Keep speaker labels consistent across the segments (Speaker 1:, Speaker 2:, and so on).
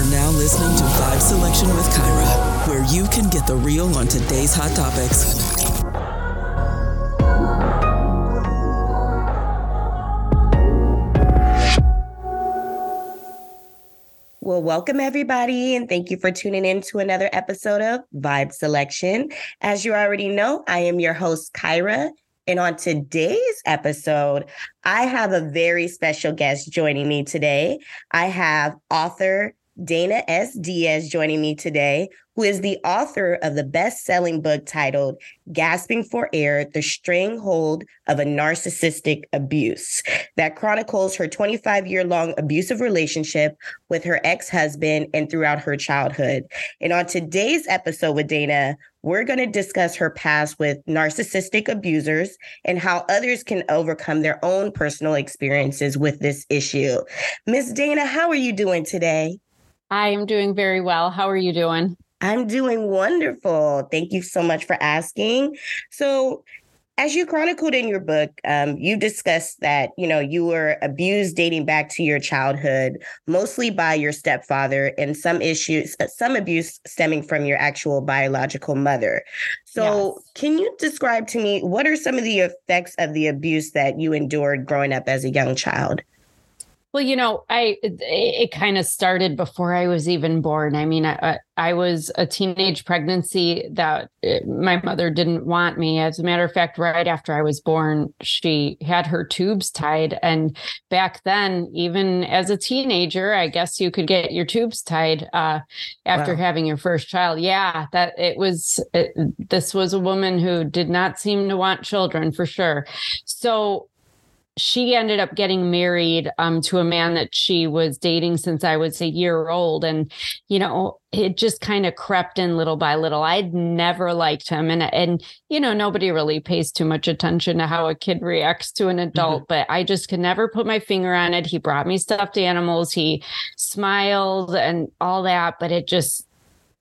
Speaker 1: are now listening to Vibe Selection with Kyra, where you can get the real on today's hot topics.
Speaker 2: Well, welcome everybody, and thank you for tuning in to another episode of Vibe Selection. As you already know, I am your host, Kyra. And on today's episode, I have a very special guest joining me today. I have author Dana S. Diaz joining me today, who is the author of the best selling book titled Gasping for Air The Stranglehold of a Narcissistic Abuse, that chronicles her 25 year long abusive relationship with her ex husband and throughout her childhood. And on today's episode with Dana, we're going to discuss her past with narcissistic abusers and how others can overcome their own personal experiences with this issue. Miss Dana, how are you doing today?
Speaker 3: I am doing very well. How are you doing?
Speaker 2: I'm doing wonderful. Thank you so much for asking. So, as you chronicled in your book, um, you discussed that you know you were abused dating back to your childhood, mostly by your stepfather, and some issues, uh, some abuse stemming from your actual biological mother. So, yes. can you describe to me what are some of the effects of the abuse that you endured growing up as a young child?
Speaker 3: Well, you know, I it, it kind of started before I was even born. I mean, I, I was a teenage pregnancy that uh, my mother didn't want me. As a matter of fact, right after I was born, she had her tubes tied. And back then, even as a teenager, I guess you could get your tubes tied uh, after wow. having your first child. Yeah, that it was. It, this was a woman who did not seem to want children for sure. So she ended up getting married um, to a man that she was dating since I was a year old. And, you know, it just kind of crept in little by little. I'd never liked him. And, and, you know, nobody really pays too much attention to how a kid reacts to an adult, mm-hmm. but I just could never put my finger on it. He brought me stuffed animals. He smiled and all that, but it just,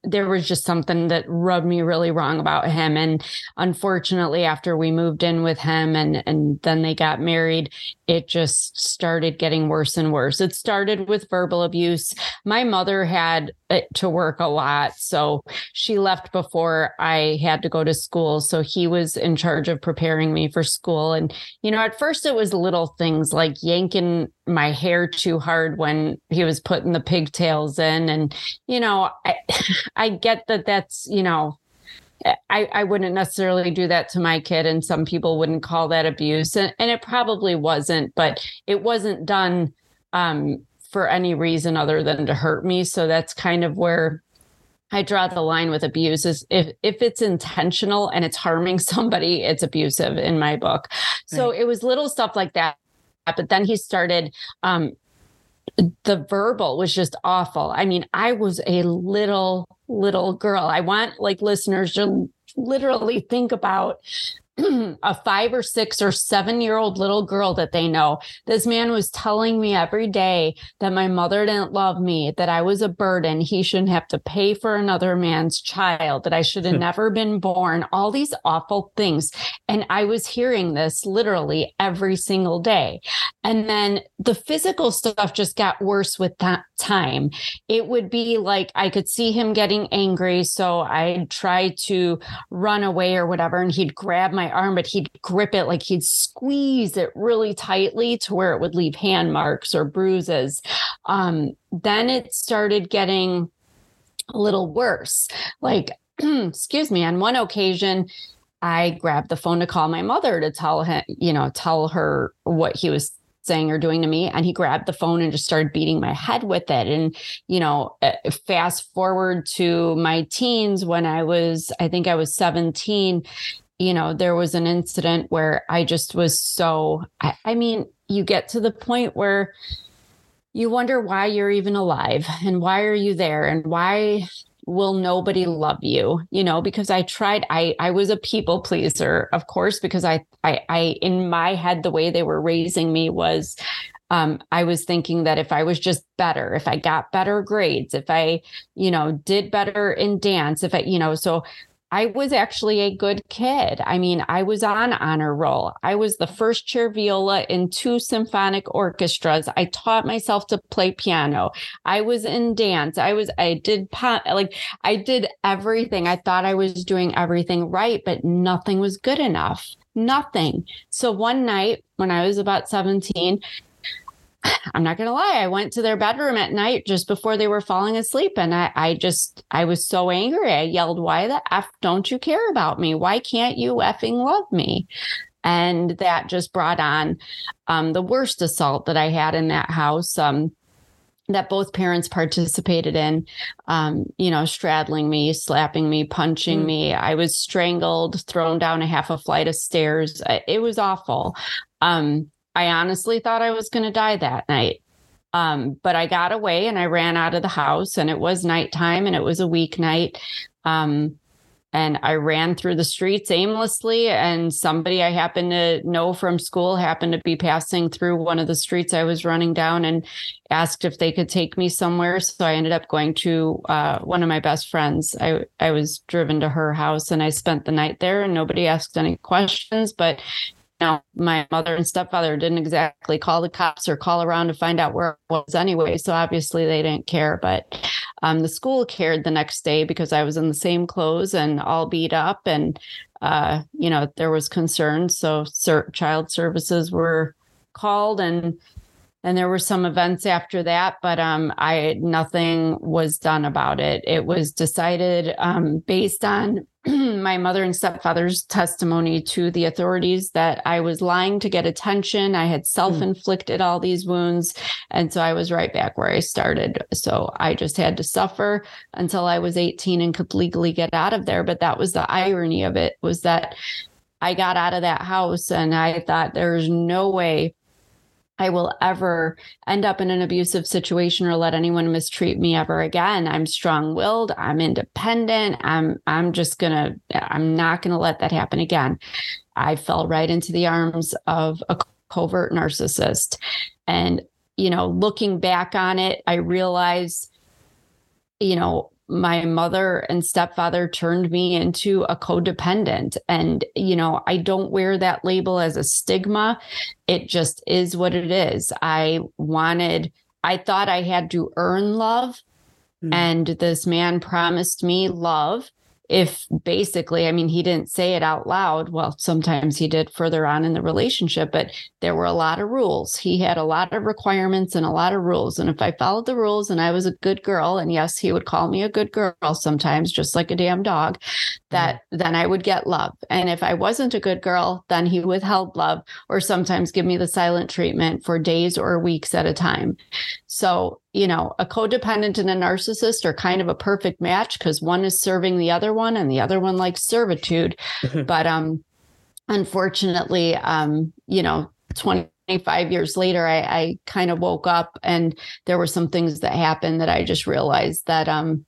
Speaker 3: there was just something that rubbed me really wrong about him. And unfortunately after we moved in with him and and then they got married it just started getting worse and worse. It started with verbal abuse. My mother had to work a lot so she left before i had to go to school. So he was in charge of preparing me for school. And you know at first it was little things like yanking my hair too hard when he was putting the pigtails in. And you know I, I get that that's you know I, I wouldn't necessarily do that to my kid and some people wouldn't call that abuse and, and it probably wasn't but it wasn't done um, for any reason other than to hurt me so that's kind of where I draw the line with abuse is if if it's intentional and it's harming somebody, it's abusive in my book. So right. it was little stuff like that but then he started um, the verbal was just awful. I mean, I was a little, little girl. I want like listeners to literally think about a five or six or seven year old little girl that they know. This man was telling me every day that my mother didn't love me, that I was a burden. He shouldn't have to pay for another man's child, that I should have hmm. never been born, all these awful things. And I was hearing this literally every single day. And then the physical stuff just got worse with that time. It would be like I could see him getting angry. So I'd try to run away or whatever. And he'd grab my arm, but he'd grip it like he'd squeeze it really tightly to where it would leave hand marks or bruises. Um, then it started getting a little worse. Like, excuse me, on one occasion, I grabbed the phone to call my mother to tell him, you know, tell her what he was saying or doing to me and he grabbed the phone and just started beating my head with it and you know uh, fast forward to my teens when i was i think i was 17 you know there was an incident where i just was so I, I mean you get to the point where you wonder why you're even alive and why are you there and why will nobody love you you know because i tried i i was a people pleaser of course because i i i in my head the way they were raising me was um, I was thinking that if I was just better, if I got better grades, if I, you know, did better in dance, if I, you know, so I was actually a good kid. I mean, I was on honor roll. I was the first chair viola in two symphonic orchestras. I taught myself to play piano. I was in dance. I was, I did pop, like, I did everything. I thought I was doing everything right, but nothing was good enough. Nothing. So one night when I was about 17, I'm not gonna lie, I went to their bedroom at night just before they were falling asleep. And I, I just I was so angry. I yelled, Why the F don't you care about me? Why can't you effing love me? And that just brought on um, the worst assault that I had in that house. Um, that both parents participated in, um, you know, straddling me, slapping me, punching mm. me. I was strangled, thrown down a half a flight of stairs. It was awful. Um, I honestly thought I was going to die that night. Um, but I got away and I ran out of the house and it was nighttime and it was a weeknight. Um, and I ran through the streets aimlessly. And somebody I happened to know from school happened to be passing through one of the streets I was running down and asked if they could take me somewhere. So I ended up going to uh, one of my best friends. I, I was driven to her house and I spent the night there and nobody asked any questions. But know, my mother and stepfather didn't exactly call the cops or call around to find out where I was anyway. So obviously they didn't care. But um, the school cared the next day because I was in the same clothes and all beat up. And, uh, you know, there was concern. So child services were called and and there were some events after that but um i nothing was done about it it was decided um based on my mother and stepfather's testimony to the authorities that I was lying to get attention. I had self inflicted all these wounds. And so I was right back where I started. So I just had to suffer until I was 18 and could legally get out of there. But that was the irony of it was that I got out of that house and I thought there's no way I will ever end up in an abusive situation or let anyone mistreat me ever again. I'm strong-willed, I'm independent. I'm I'm just going to I'm not going to let that happen again. I fell right into the arms of a covert narcissist. And you know, looking back on it, I realized you know, my mother and stepfather turned me into a codependent. And, you know, I don't wear that label as a stigma. It just is what it is. I wanted, I thought I had to earn love. Mm. And this man promised me love if basically, I mean, he didn't say it out loud. Well, sometimes he did further on in the relationship, but there were a lot of rules. He had a lot of requirements and a lot of rules. And if I followed the rules and I was a good girl, and yes, he would call me a good girl sometimes, just like a damn dog, that mm-hmm. then I would get love. And if I wasn't a good girl, then he withheld love or sometimes give me the silent treatment for days or weeks at a time. So you know, a codependent and a narcissist are kind of a perfect match because one is serving the other one and the other one likes servitude. but um unfortunately, um, you know, 25 years later, I, I kind of woke up and there were some things that happened that I just realized that um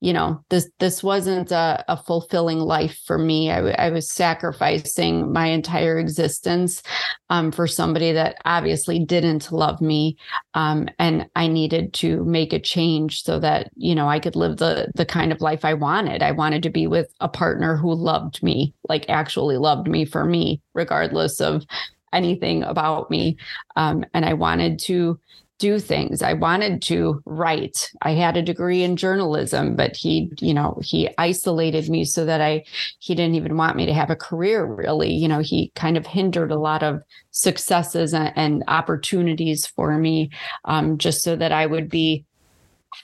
Speaker 3: you know this this wasn't a, a fulfilling life for me. I, I was sacrificing my entire existence um, for somebody that obviously didn't love me um, and i needed to make a change so that you know i could live the the kind of life i wanted. I wanted to be with a partner who loved me like actually loved me for me regardless of anything about me. Um, and i wanted to do things. I wanted to write. I had a degree in journalism, but he, you know, he isolated me so that I, he didn't even want me to have a career really. You know, he kind of hindered a lot of successes and, and opportunities for me um, just so that I would be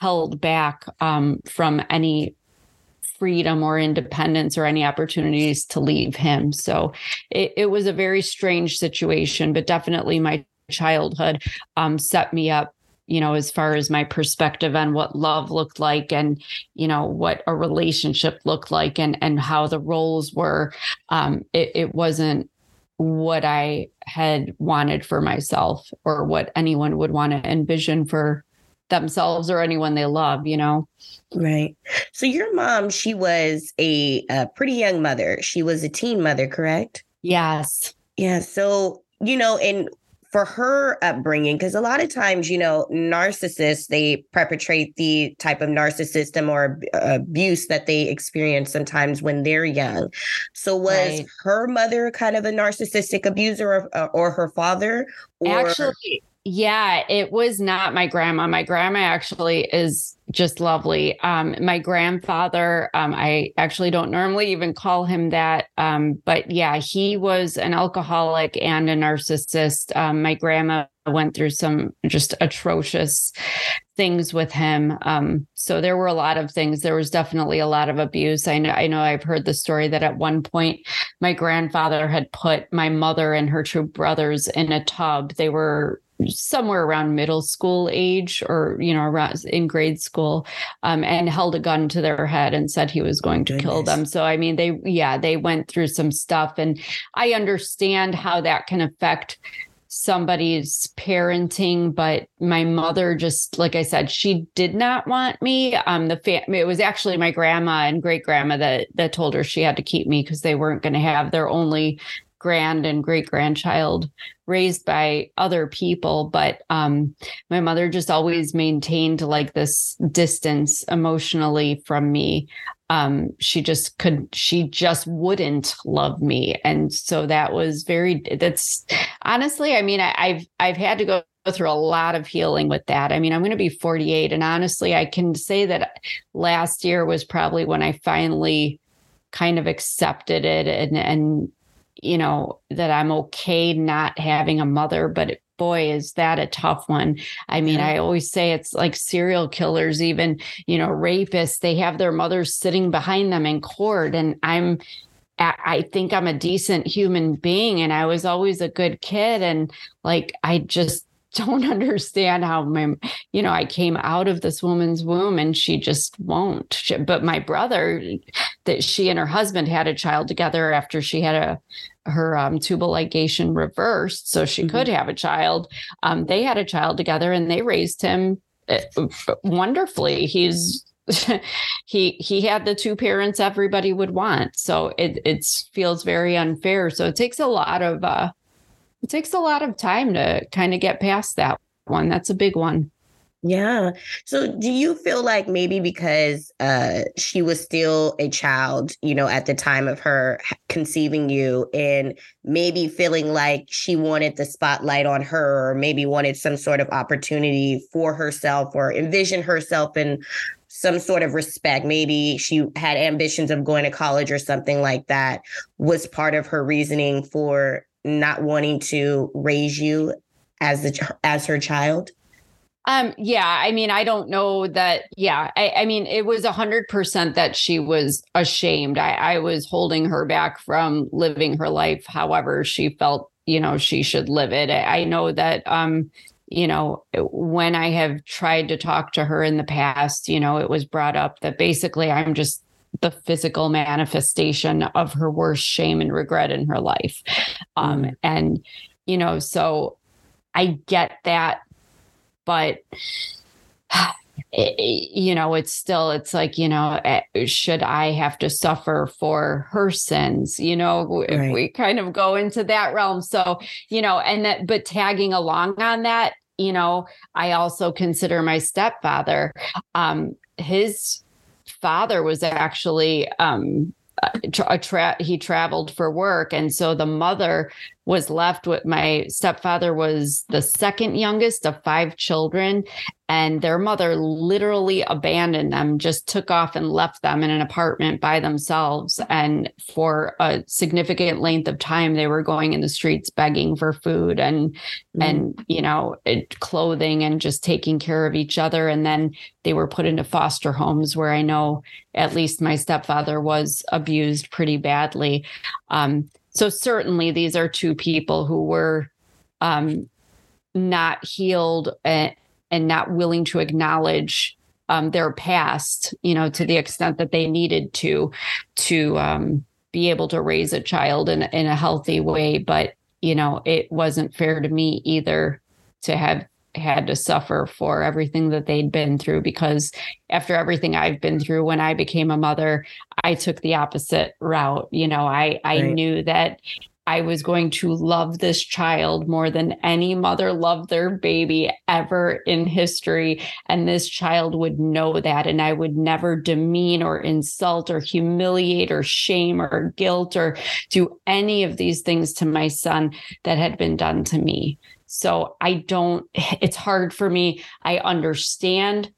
Speaker 3: held back um, from any freedom or independence or any opportunities to leave him. So it, it was a very strange situation, but definitely my childhood um, set me up you know as far as my perspective on what love looked like and you know what a relationship looked like and and how the roles were. Um it, it wasn't what i had wanted for myself or what anyone would want to envision for themselves or anyone they love you know?
Speaker 2: Right. So your mom she was a, a pretty young mother. She was a teen mother correct?
Speaker 3: Yes.
Speaker 2: Yeah. So you know and for her upbringing because a lot of times you know narcissists they perpetrate the type of narcissism or abuse that they experience sometimes when they're young so was right. her mother kind of a narcissistic abuser or, uh, or her father or-
Speaker 3: actually yeah it was not my grandma my grandma actually is just lovely. Um, my grandfather, um, I actually don't normally even call him that, um, but yeah, he was an alcoholic and a narcissist. Um, my grandma went through some just atrocious things with him. Um, so there were a lot of things. There was definitely a lot of abuse. I know. I know. I've heard the story that at one point my grandfather had put my mother and her two brothers in a tub. They were somewhere around middle school age or you know around in grade school um, and held a gun to their head and said he was going to Goodness. kill them so i mean they yeah they went through some stuff and i understand how that can affect somebody's parenting but my mother just like i said she did not want me um the fam- it was actually my grandma and great grandma that that told her she had to keep me because they weren't going to have their only grand and great grandchild raised by other people but um my mother just always maintained like this distance emotionally from me um she just could she just wouldn't love me and so that was very that's honestly i mean I, i've i've had to go through a lot of healing with that. I mean, I'm going to be 48 and honestly, I can say that last year was probably when I finally kind of accepted it and and you know, that I'm okay not having a mother, but boy, is that a tough one. I mean, yeah. I always say it's like serial killers, even, you know, rapists, they have their mothers sitting behind them in court. And I'm, I think I'm a decent human being and I was always a good kid. And like, I just don't understand how my, you know, I came out of this woman's womb and she just won't. She, but my brother, that she and her husband had a child together after she had a her um, tubal ligation reversed, so she mm-hmm. could have a child. Um, they had a child together and they raised him uh, wonderfully. He's he he had the two parents everybody would want. So it it feels very unfair. So it takes a lot of uh, it takes a lot of time to kind of get past that one. That's a big one.
Speaker 2: Yeah. So do you feel like maybe because uh she was still a child, you know, at the time of her conceiving you and maybe feeling like she wanted the spotlight on her or maybe wanted some sort of opportunity for herself or envision herself in some sort of respect. Maybe she had ambitions of going to college or something like that was part of her reasoning for not wanting to raise you as the as her child?
Speaker 3: Um, yeah, I mean, I don't know that. Yeah, I, I mean, it was a hundred percent that she was ashamed. I, I was holding her back from living her life, however she felt, you know, she should live it. I, I know that, um, you know, when I have tried to talk to her in the past, you know, it was brought up that basically I'm just the physical manifestation of her worst shame and regret in her life. Um, mm. And, you know, so I get that, but. It, you know it's still it's like you know eh, should i have to suffer for her sins you know right. if we kind of go into that realm so you know and that but tagging along on that you know i also consider my stepfather um his father was actually um, a tra- he traveled for work. And so the mother was left with my stepfather was the second youngest of five children and their mother literally abandoned them just took off and left them in an apartment by themselves. And for a significant length of time they were going in the streets begging for food and mm. and you know clothing and just taking care of each other. And then they were put into foster homes where i know at least my stepfather was abused pretty badly. Um, so certainly these are two people who were um, not healed and, and not willing to acknowledge um, their past, you know, to the extent that they needed to, to um, be able to raise a child in, in a healthy way. But, you know, it wasn't fair to me either to have had to suffer for everything that they'd been through because after everything I've been through when I became a mother, I took the opposite route. You know, I I right. knew that I was going to love this child more than any mother loved their baby ever in history. And this child would know that. And I would never demean or insult or humiliate or shame or guilt or do any of these things to my son that had been done to me. So I don't, it's hard for me. I understand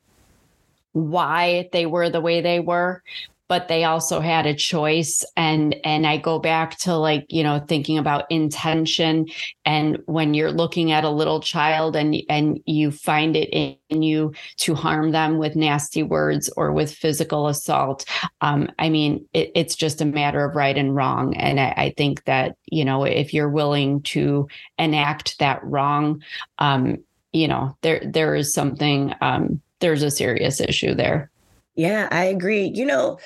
Speaker 3: why they were the way they were, but they also had a choice. And and i go back to like you know thinking about intention. And when you're looking at a little child and and you find it in you to harm them with nasty words or with physical assault um, i mean it, it's just a matter of right and wrong. And I, I, think that you know if you're willing to enact that wrong um, you know there there is something um, there's a serious issue there
Speaker 2: yeah, I agree. You know,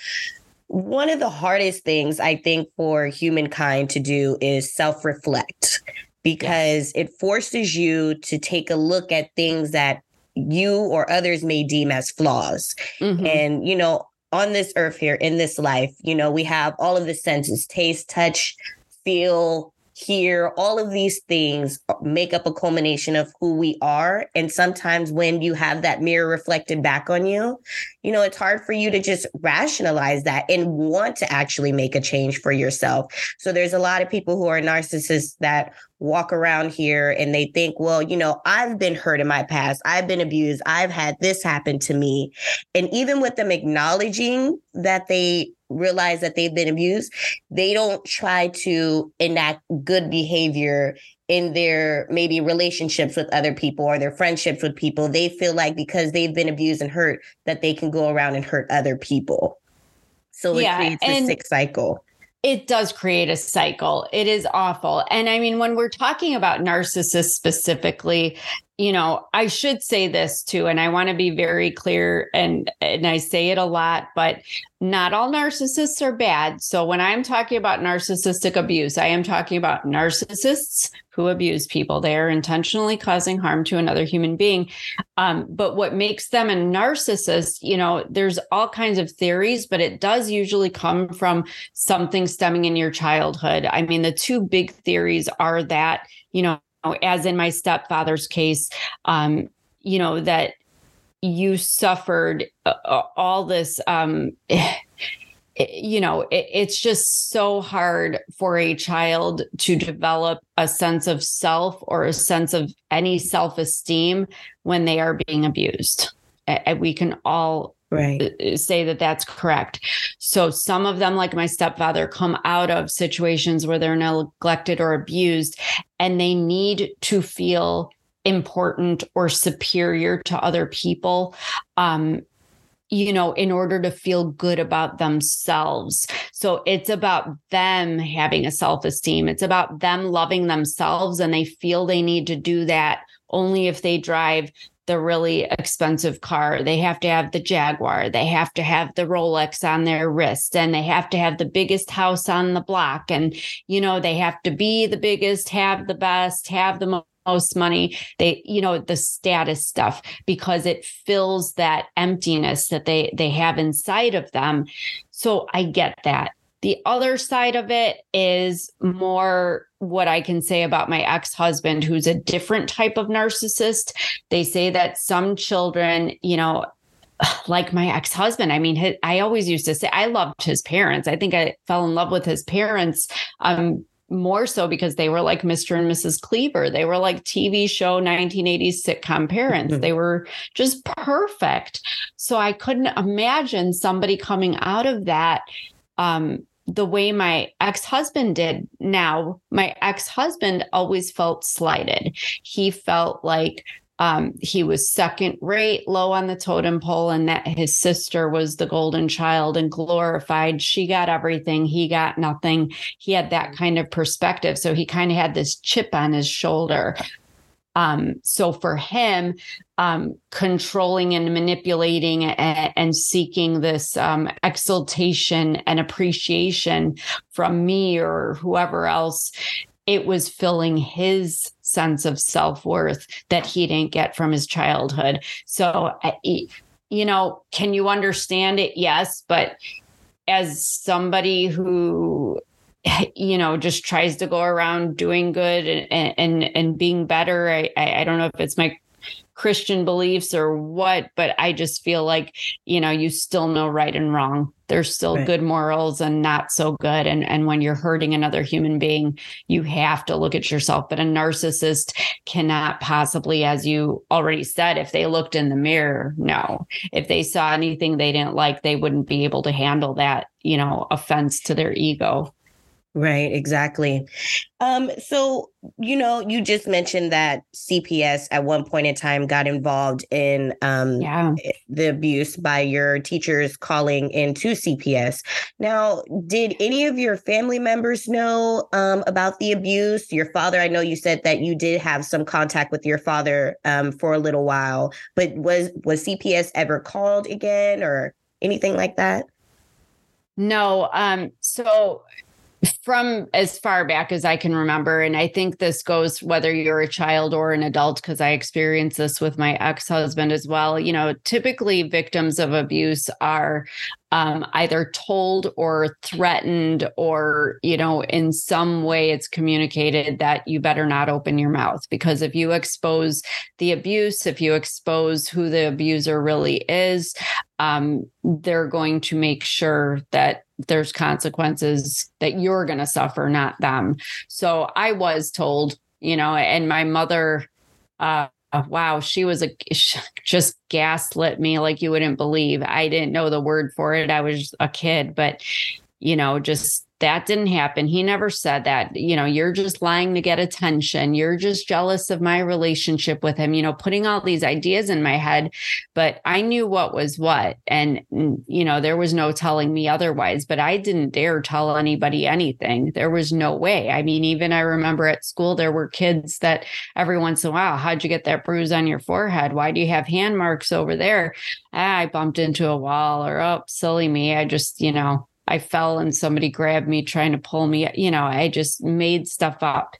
Speaker 2: one of the hardest things I think for humankind to do is self reflect because yes. it forces you to take a look at things that you or others may deem as flaws. Mm-hmm. And, you know, on this earth here, in this life, you know, we have all of the senses taste, touch, feel, hear, all of these things uh, make up a culmination of who we are. And sometimes when you have that mirror reflected back on you, you know, it's hard for you to just rationalize that and want to actually make a change for yourself. So there's a lot of people who are narcissists that walk around here and they think, well, you know, I've been hurt in my past. I've been abused. I've had this happen to me. And even with them acknowledging that they realize that they've been abused, they don't try to enact good behavior in their maybe relationships with other people or their friendships with people. They feel like because they've been abused and hurt that they can go around and hurt other people. So it yeah, creates a sick cycle
Speaker 3: it does create a cycle. It is awful. And I mean, when we're talking about narcissists specifically, you know, I should say this too, and I want to be very clear and and I say it a lot, but not all narcissists are bad. So when I'm talking about narcissistic abuse, I am talking about narcissists who abuse people. They are intentionally causing harm to another human being. Um, but what makes them a narcissist, you know, there's all kinds of theories, but it does usually come from something stemming in your childhood. I mean, the two big theories are that, you know, as in my stepfather's case, um, you know, that you suffered uh, uh all this um, you know, it, it's just so hard for a child to develop a sense of self or a sense of any self esteem when they are being abused. And we can all right. Uh, uh, say that that's correct. So some of them, like my stepfather, come out of situations where they're neglected or abused, and they need to feel important or superior to other people. Um, you know, in order to feel good about themselves. So it's about them having a self esteem. It's about them loving themselves, and they feel they need to do that only if they drive the really expensive car. They have to have the Jaguar. They have to have the Rolex on their wrist and they have to have the biggest house on the block. And, you know, they have to be the biggest, have the best, have the most most money they you know the status stuff because it fills that emptiness that they they have inside of them so i get that the other side of it is more what I can say about my ex husband, who's a different type of narcissist. They say that some children, you know, like my ex husband. I mean, I always used to say I loved his parents. I think I fell in love with his parents um, more so because they were like Mr. and Mrs. Cleaver. They were like TV show 1980s sitcom parents. they were just perfect. So I couldn't imagine somebody coming out of that um, the way my ex-husband did now my ex-husband always felt slighted. He felt like um, he was second rate low on the totem pole and that his sister was the golden child and glorified. She got everything he got nothing. He had that kind of perspective. So he kind of had this chip on his shoulder um, so for him, um, controlling and manipulating and, and seeking this um, exaltation and appreciation from me or whoever else, it was filling his sense of self worth that he didn't get from his childhood. So, you know, can you understand it? Yes. But as somebody who you know just tries to go around doing good and and and being better i i don't know if it's my Christian beliefs or what, but I just feel like, you know, you still know right and wrong. There's still right. good morals and not so good. And and when you're hurting another human being, you have to look at yourself. But a narcissist cannot possibly, as you already said, if they looked in the mirror, no. If they saw anything they didn't like, they wouldn't be able to handle that, you know, offense to their ego.
Speaker 2: Right, exactly. Um, so you know, you just mentioned that CPS at one point in time got involved in um yeah. Eh, the abuse by your teachers calling into CPS. Now, did any of your family members know um about the abuse? Your father, I know you said that you did have some contact with your father um for a little while, but was was CPS ever called again or anything like that?
Speaker 3: No. Um, so from as far back as I can remember. And I think this goes whether you're a child or an adult, because I experienced this with my ex husband as well. You know, typically victims of abuse are um, either told or threatened, or, you know, in some way it's communicated that you better not open your mouth. Because if you expose the abuse, if you expose who the abuser really is, um, they're going to make sure that there's consequences that you're going to suffer, not them. So I was told, you know, and my mother, uh, wow, she was a just gaslit me like you wouldn't believe. I didn't know the word for it. I was a kid, but you know, just that didn't happen. He never said that. You know, you're just lying to get attention. You're just jealous of my relationship with him, you know, putting all these ideas in my head. But I knew what was what. And, you know, there was no telling me otherwise, but I didn't dare tell anybody anything. There was no way. I mean, even I remember at school, there were kids that every once in a while, how'd you get that bruise on your forehead? Why do you have hand marks over there? Ah, I bumped into a wall or, oh, silly me. I just, you know, I fell and somebody grabbed me trying to pull me. You know, I just made stuff up.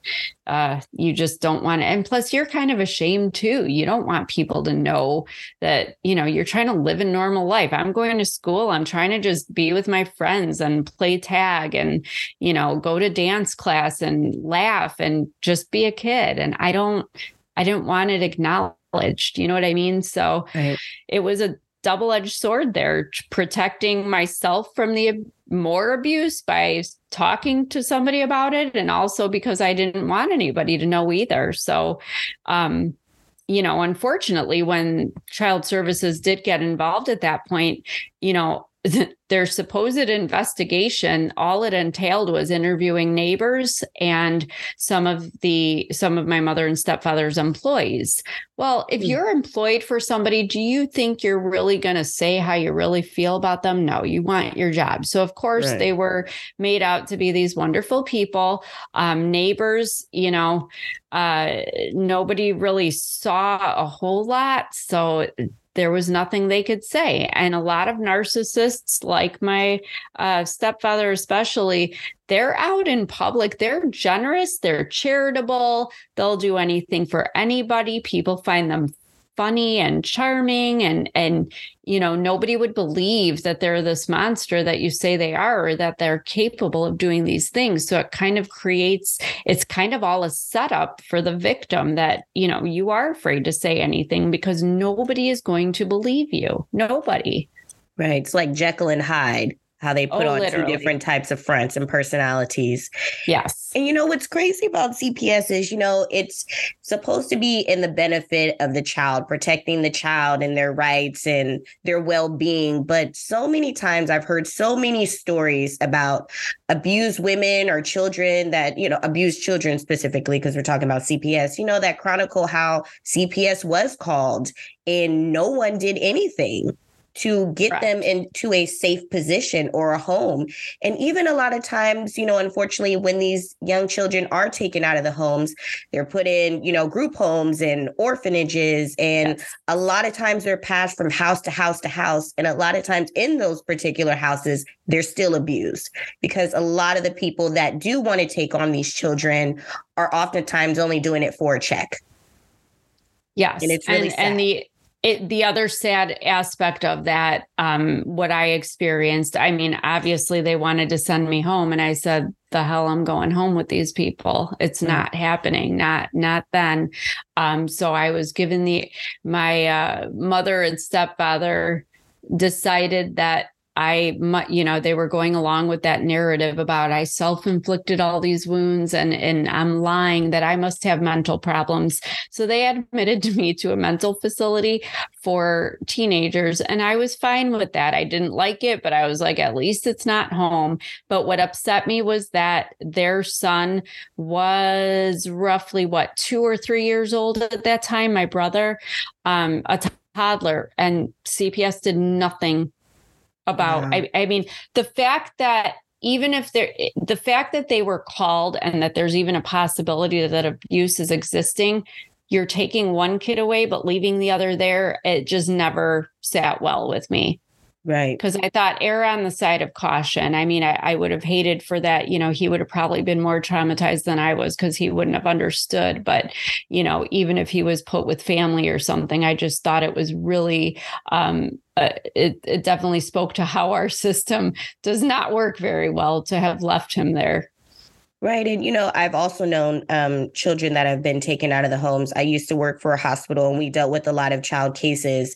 Speaker 3: Uh, you just don't want to. And plus, you're kind of ashamed too. You don't want people to know that, you know, you're trying to live a normal life. I'm going to school. I'm trying to just be with my friends and play tag and, you know, go to dance class and laugh and just be a kid. And I don't, I didn't want it acknowledged. You know what I mean? So right. it was a double edged sword there, protecting myself from the more abuse by talking to somebody about it, and also because I didn't want anybody to know either. So, um, you know, unfortunately, when child services did get involved at that point, you know, their supposed investigation all it entailed was interviewing neighbors and some of the some of my mother and stepfather's employees. Well if mm. you're employed for somebody do you think you're really going to say how you really feel about them? No you want your job. So of course right. they were made out to be these wonderful people. Um, neighbors you know uh, nobody really saw a whole lot. So there was nothing they could say. And a lot of narcissists, like my uh, stepfather, especially, they're out in public. They're generous, they're charitable, they'll do anything for anybody. People find them funny and charming and and you know nobody would believe that they're this monster that you say they are or that they're capable of doing these things. So it kind of creates it's kind of all a setup for the victim that you know you are afraid to say anything because nobody is going to believe you. Nobody.
Speaker 2: Right. It's like jekyll and hyde how they put oh, on literally. two different types of fronts and personalities.
Speaker 3: Yes.
Speaker 2: And you know what's crazy about CPS is, you know, it's supposed to be in the benefit of the child, protecting the child and their rights and their well-being, but so many times I've heard so many stories about abused women or children that, you know, abused children specifically because we're talking about CPS, you know, that chronicle how CPS was called and no one did anything to get right. them into a safe position or a home. And even a lot of times, you know, unfortunately, when these young children are taken out of the homes, they're put in, you know, group homes and orphanages. And yes. a lot of times they're passed from house to house to house. And a lot of times in those particular houses, they're still abused because a lot of the people that do want to take on these children are oftentimes only doing it for a check.
Speaker 3: Yes. And it's really and, and the it, the other sad aspect of that, um, what I experienced, I mean, obviously they wanted to send me home, and I said, "The hell, I'm going home with these people. It's mm-hmm. not happening. Not not then." Um, so I was given the my uh, mother and stepfather decided that I, you know, they were going along with that narrative about I self-inflicted all these wounds and and I'm lying that I must have mental problems. So they admitted to me to a mental facility for teenagers, and I was fine with that. I didn't like it, but I was like, at least it's not home. But what upset me was that their son was roughly what two or three years old at that time. My brother, um, a toddler, and CPS did nothing about yeah. I, I mean the fact that even if they're the fact that they were called and that there's even a possibility that abuse is existing you're taking one kid away but leaving the other there it just never sat well with me
Speaker 2: Right.
Speaker 3: Because I thought err on the side of caution. I mean, I, I, would have hated for that. You know, he would have probably been more traumatized than I was because he wouldn't have understood. But, you know, even if he was put with family or something, I just thought it was really, um, uh, it, it definitely spoke to how our system does not work very well to have left him there.
Speaker 2: Right. And, you know, I've also known um, children that have been taken out of the homes. I used to work for a hospital and we dealt with a lot of child cases.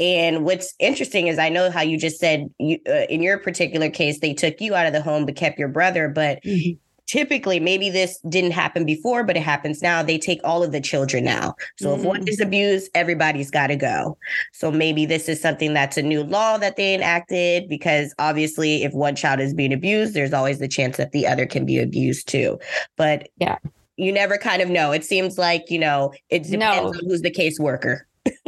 Speaker 2: And what's interesting is I know how you just said you, uh, in your particular case, they took you out of the home but kept your brother. But mm-hmm. typically, maybe this didn't happen before, but it happens now. They take all of the children now. So mm-hmm. if one mm. is abused, everybody's got to go. So maybe this is something that's a new law that they enacted because obviously, if one child is being abused, there's always the chance that the other can be abused too. But yeah. You never kind of know. It seems like, you know, it depends no. on who's the caseworker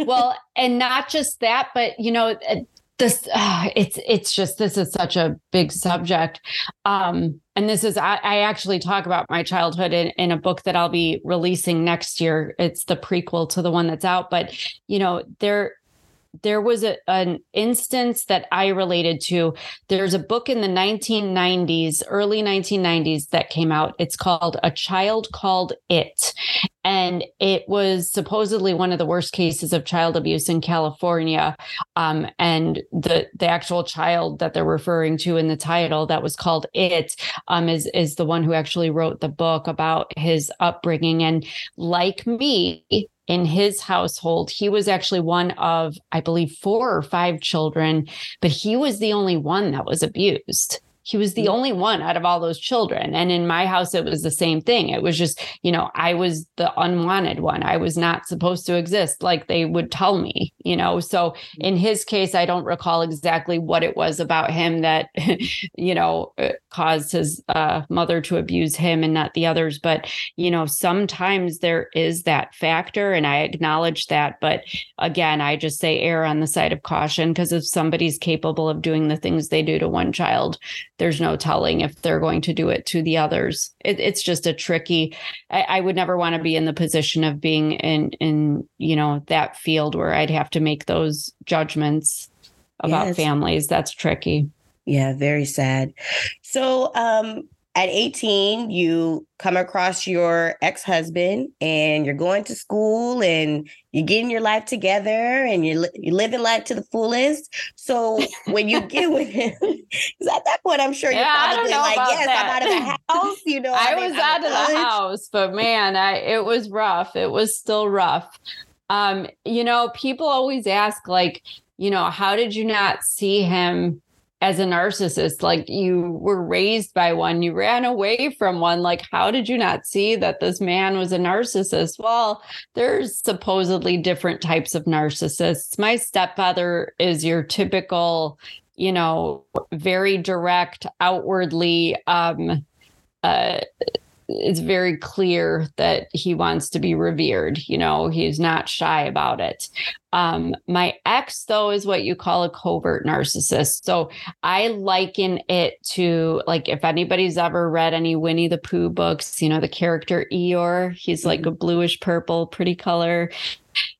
Speaker 3: well, and not just that, but you know, uh, this uh, it's it's just this is such a big subject. Um and this is I, I, actually talk about my childhood in, in a book that i'll be releasing next year. It's the prequel to the one that's out but you know there there was a, an instance that I related to. There's a book in the 1990s, early 1990s, that came out. It's called A Child Called It. And it was supposedly one of the worst cases of child abuse in California. Um, and the the actual child that they're referring to in the title that was called It um, is, is the one who actually wrote the book about his upbringing. And like me, in his household, he was actually one of, I believe, four or five children, but he was the only one that was abused he was the mm. only one out of all those children. And in my house, it was the same thing. It was just, you know, I was the unwanted one. I was not supposed to exist, like they would tell me, you know. So mm. in his case, I don't recall exactly what it was about him that, you know, uh, caused his uh, mother to abuse him and not the others. But, you know, sometimes there is that factor, and I acknowledge that. But again, I just say err on the side of caution because if somebody's capable of doing the things they do to one child, there's no telling if they're going to do it to the others. It, it's just a tricky. I, I would never want to be in the position of being in in you know that field where I'd have to make those judgments about yes. families. That's tricky.
Speaker 2: Yeah, very sad. So, um, at 18, you come across your ex husband and you're going to school and you're getting your life together and you're, you're living life to the fullest. So when you get with him, because at that point, I'm sure yeah, you're probably like, yes, that. I'm out of the house. You know,
Speaker 3: I, I mean, was out of the house, but man, I, it was rough. It was still rough. Um, you know, people always ask, like, you know, how did you not see him? As a narcissist like you were raised by one you ran away from one like how did you not see that this man was a narcissist? Well there's supposedly different types of narcissists. My stepfather is your typical you know very direct outwardly um uh it's very clear that he wants to be revered. You know, he's not shy about it. Um, my ex, though, is what you call a covert narcissist. So I liken it to like if anybody's ever read any Winnie the Pooh books, you know, the character Eeyore, he's like a mm-hmm. bluish purple, pretty color.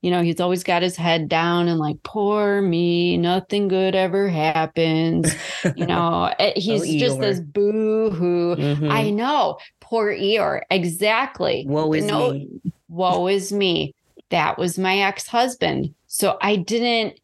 Speaker 3: You know, he's always got his head down and like, poor me, nothing good ever happens. You know, eh, oh, he's oh, just this boo hoo. Mm-hmm. I know, poor Eeyore. Exactly.
Speaker 2: Woe is no, me.
Speaker 3: Woe is me. That was my ex husband So I didn't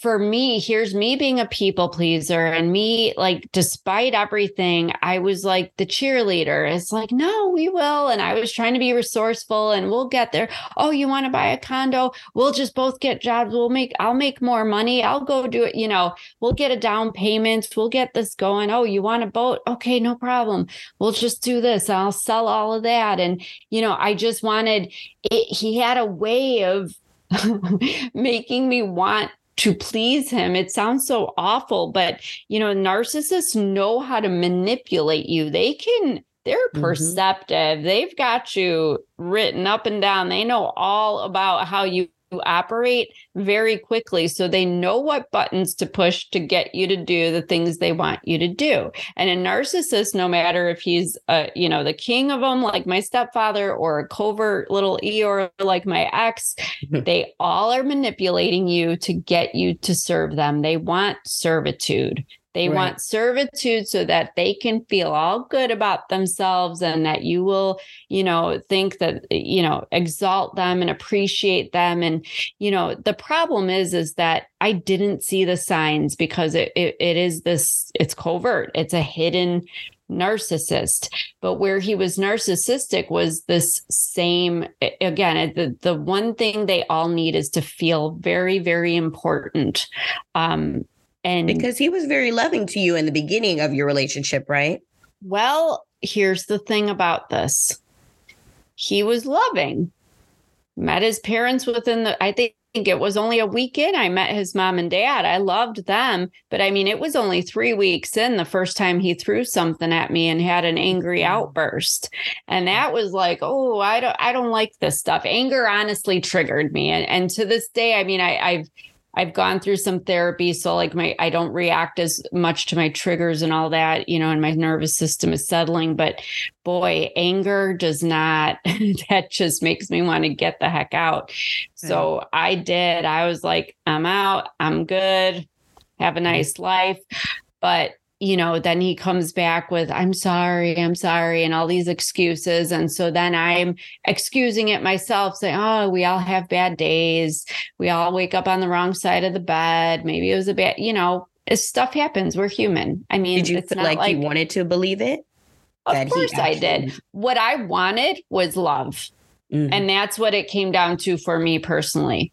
Speaker 3: for me, here's me being a people pleaser and me like, despite everything, I was like the cheerleader. It's like, no, we will. And I was trying to be resourceful and we'll get there. Oh, you want to buy a condo? We'll just both get jobs. We'll make, I'll make more money. I'll go do it. You know, we'll get a down payment. We'll get this going. Oh, you want a boat? Okay, no problem. We'll just do this. I'll sell all of that. And, you know, I just wanted, it, he had a way of, making me want to please him. It sounds so awful, but you know, narcissists know how to manipulate you. They can they're mm-hmm. perceptive. Mm-hmm. They've got you written up and down. They know all about how you operate very quickly so they know what buttons to push to get you to do the things they want you to do. And a narcissist no matter if he's uh, you know the king of them like my stepfather or a covert little eeyore like my ex they all are manipulating you to get you to serve them. They want servitude they right. want servitude so that they can feel all good about themselves and that you will, you know, think that, you know, exalt them and appreciate them. And, you know, the problem is, is that I didn't see the signs because it, it, it is this, it's covert, it's a hidden narcissist but where he was narcissistic was this same again the the one thing they all need is to feel very very important um
Speaker 2: and because he was very loving to you in the beginning of your relationship, right?
Speaker 3: Well, here's the thing about this he was loving, met his parents within the, I think it was only a week in. I met his mom and dad. I loved them, but I mean, it was only three weeks in the first time he threw something at me and had an angry mm-hmm. outburst, and that was like, oh, I don't, I don't like this stuff. Anger honestly triggered me, and and to this day, I mean, I, I've I've gone through some therapy. So like my I don't react as much to my triggers and all that, you know, and my nervous system is settling. But boy, anger does not that just makes me want to get the heck out. So I did. I was like, I'm out, I'm good, have a mm-hmm. nice life. But you know, then he comes back with, I'm sorry, I'm sorry, and all these excuses. And so then I'm excusing it myself, saying, Oh, we all have bad days. We all wake up on the wrong side of the bed. Maybe it was a bad, you know, stuff happens. We're human. I mean,
Speaker 2: did you feel like, like you wanted to believe it?
Speaker 3: Of course actually... I did. What I wanted was love. Mm-hmm. And that's what it came down to for me personally.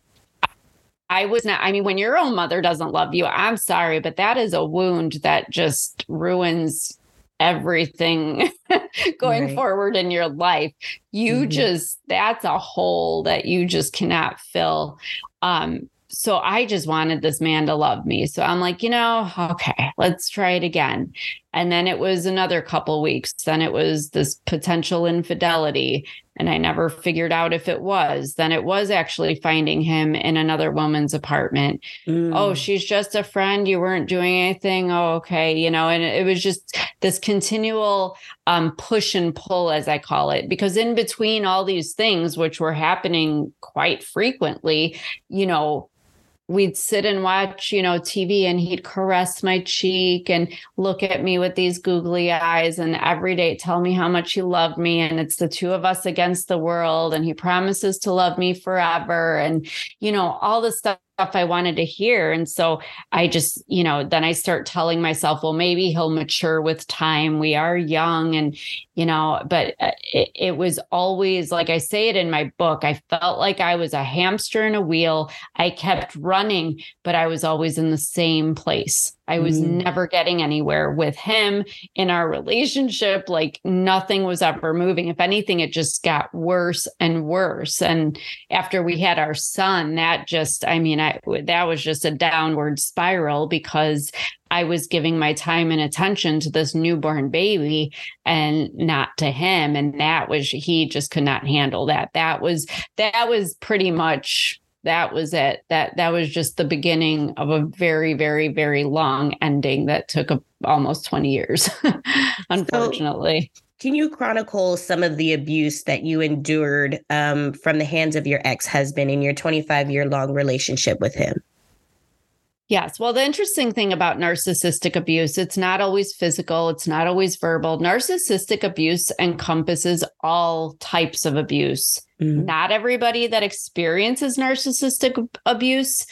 Speaker 3: I was not, I mean, when your own mother doesn't love you, I'm sorry, but that is a wound that just ruins everything going right. forward in your life. You mm-hmm. just, that's a hole that you just cannot fill. Um, so I just wanted this man to love me. So I'm like, you know, okay, let's try it again. And then it was another couple weeks. Then it was this potential infidelity. And I never figured out if it was. Then it was actually finding him in another woman's apartment. Mm. Oh, she's just a friend. You weren't doing anything. Oh, okay. You know, and it was just this continual um, push and pull, as I call it, because in between all these things, which were happening quite frequently, you know, we'd sit and watch, you know, TV and he'd caress my cheek and look at me with these googly eyes and every day tell me how much he loved me. And it's the two of us against the world. And he promises to love me forever. And, you know, all the stuff I wanted to hear. And so I just, you know, then I start telling myself, well, maybe he'll mature with time. We are young. And, you know, but uh, it, it, was always, like I say it in my book, I felt like I was a hamster in a wheel. I kept running, but I was always in the same place. I was mm. never getting anywhere with him in our relationship. Like nothing was ever moving. If anything, it just got worse and worse. And after we had our son, that just, I mean, I, that was just a downward spiral because I was giving my time and attention to this newborn baby and not to him. And that was, he just could not handle that. That was, that was pretty much that was it. That that was just the beginning of a very very very long ending that took a, almost 20 years unfortunately. So
Speaker 2: can you chronicle some of the abuse that you endured um, from the hands of your ex-husband in your 25 year long relationship with him
Speaker 3: Yes. Well, the interesting thing about narcissistic abuse, it's not always physical, it's not always verbal. Narcissistic abuse encompasses all types of abuse. Mm. Not everybody that experiences narcissistic abuse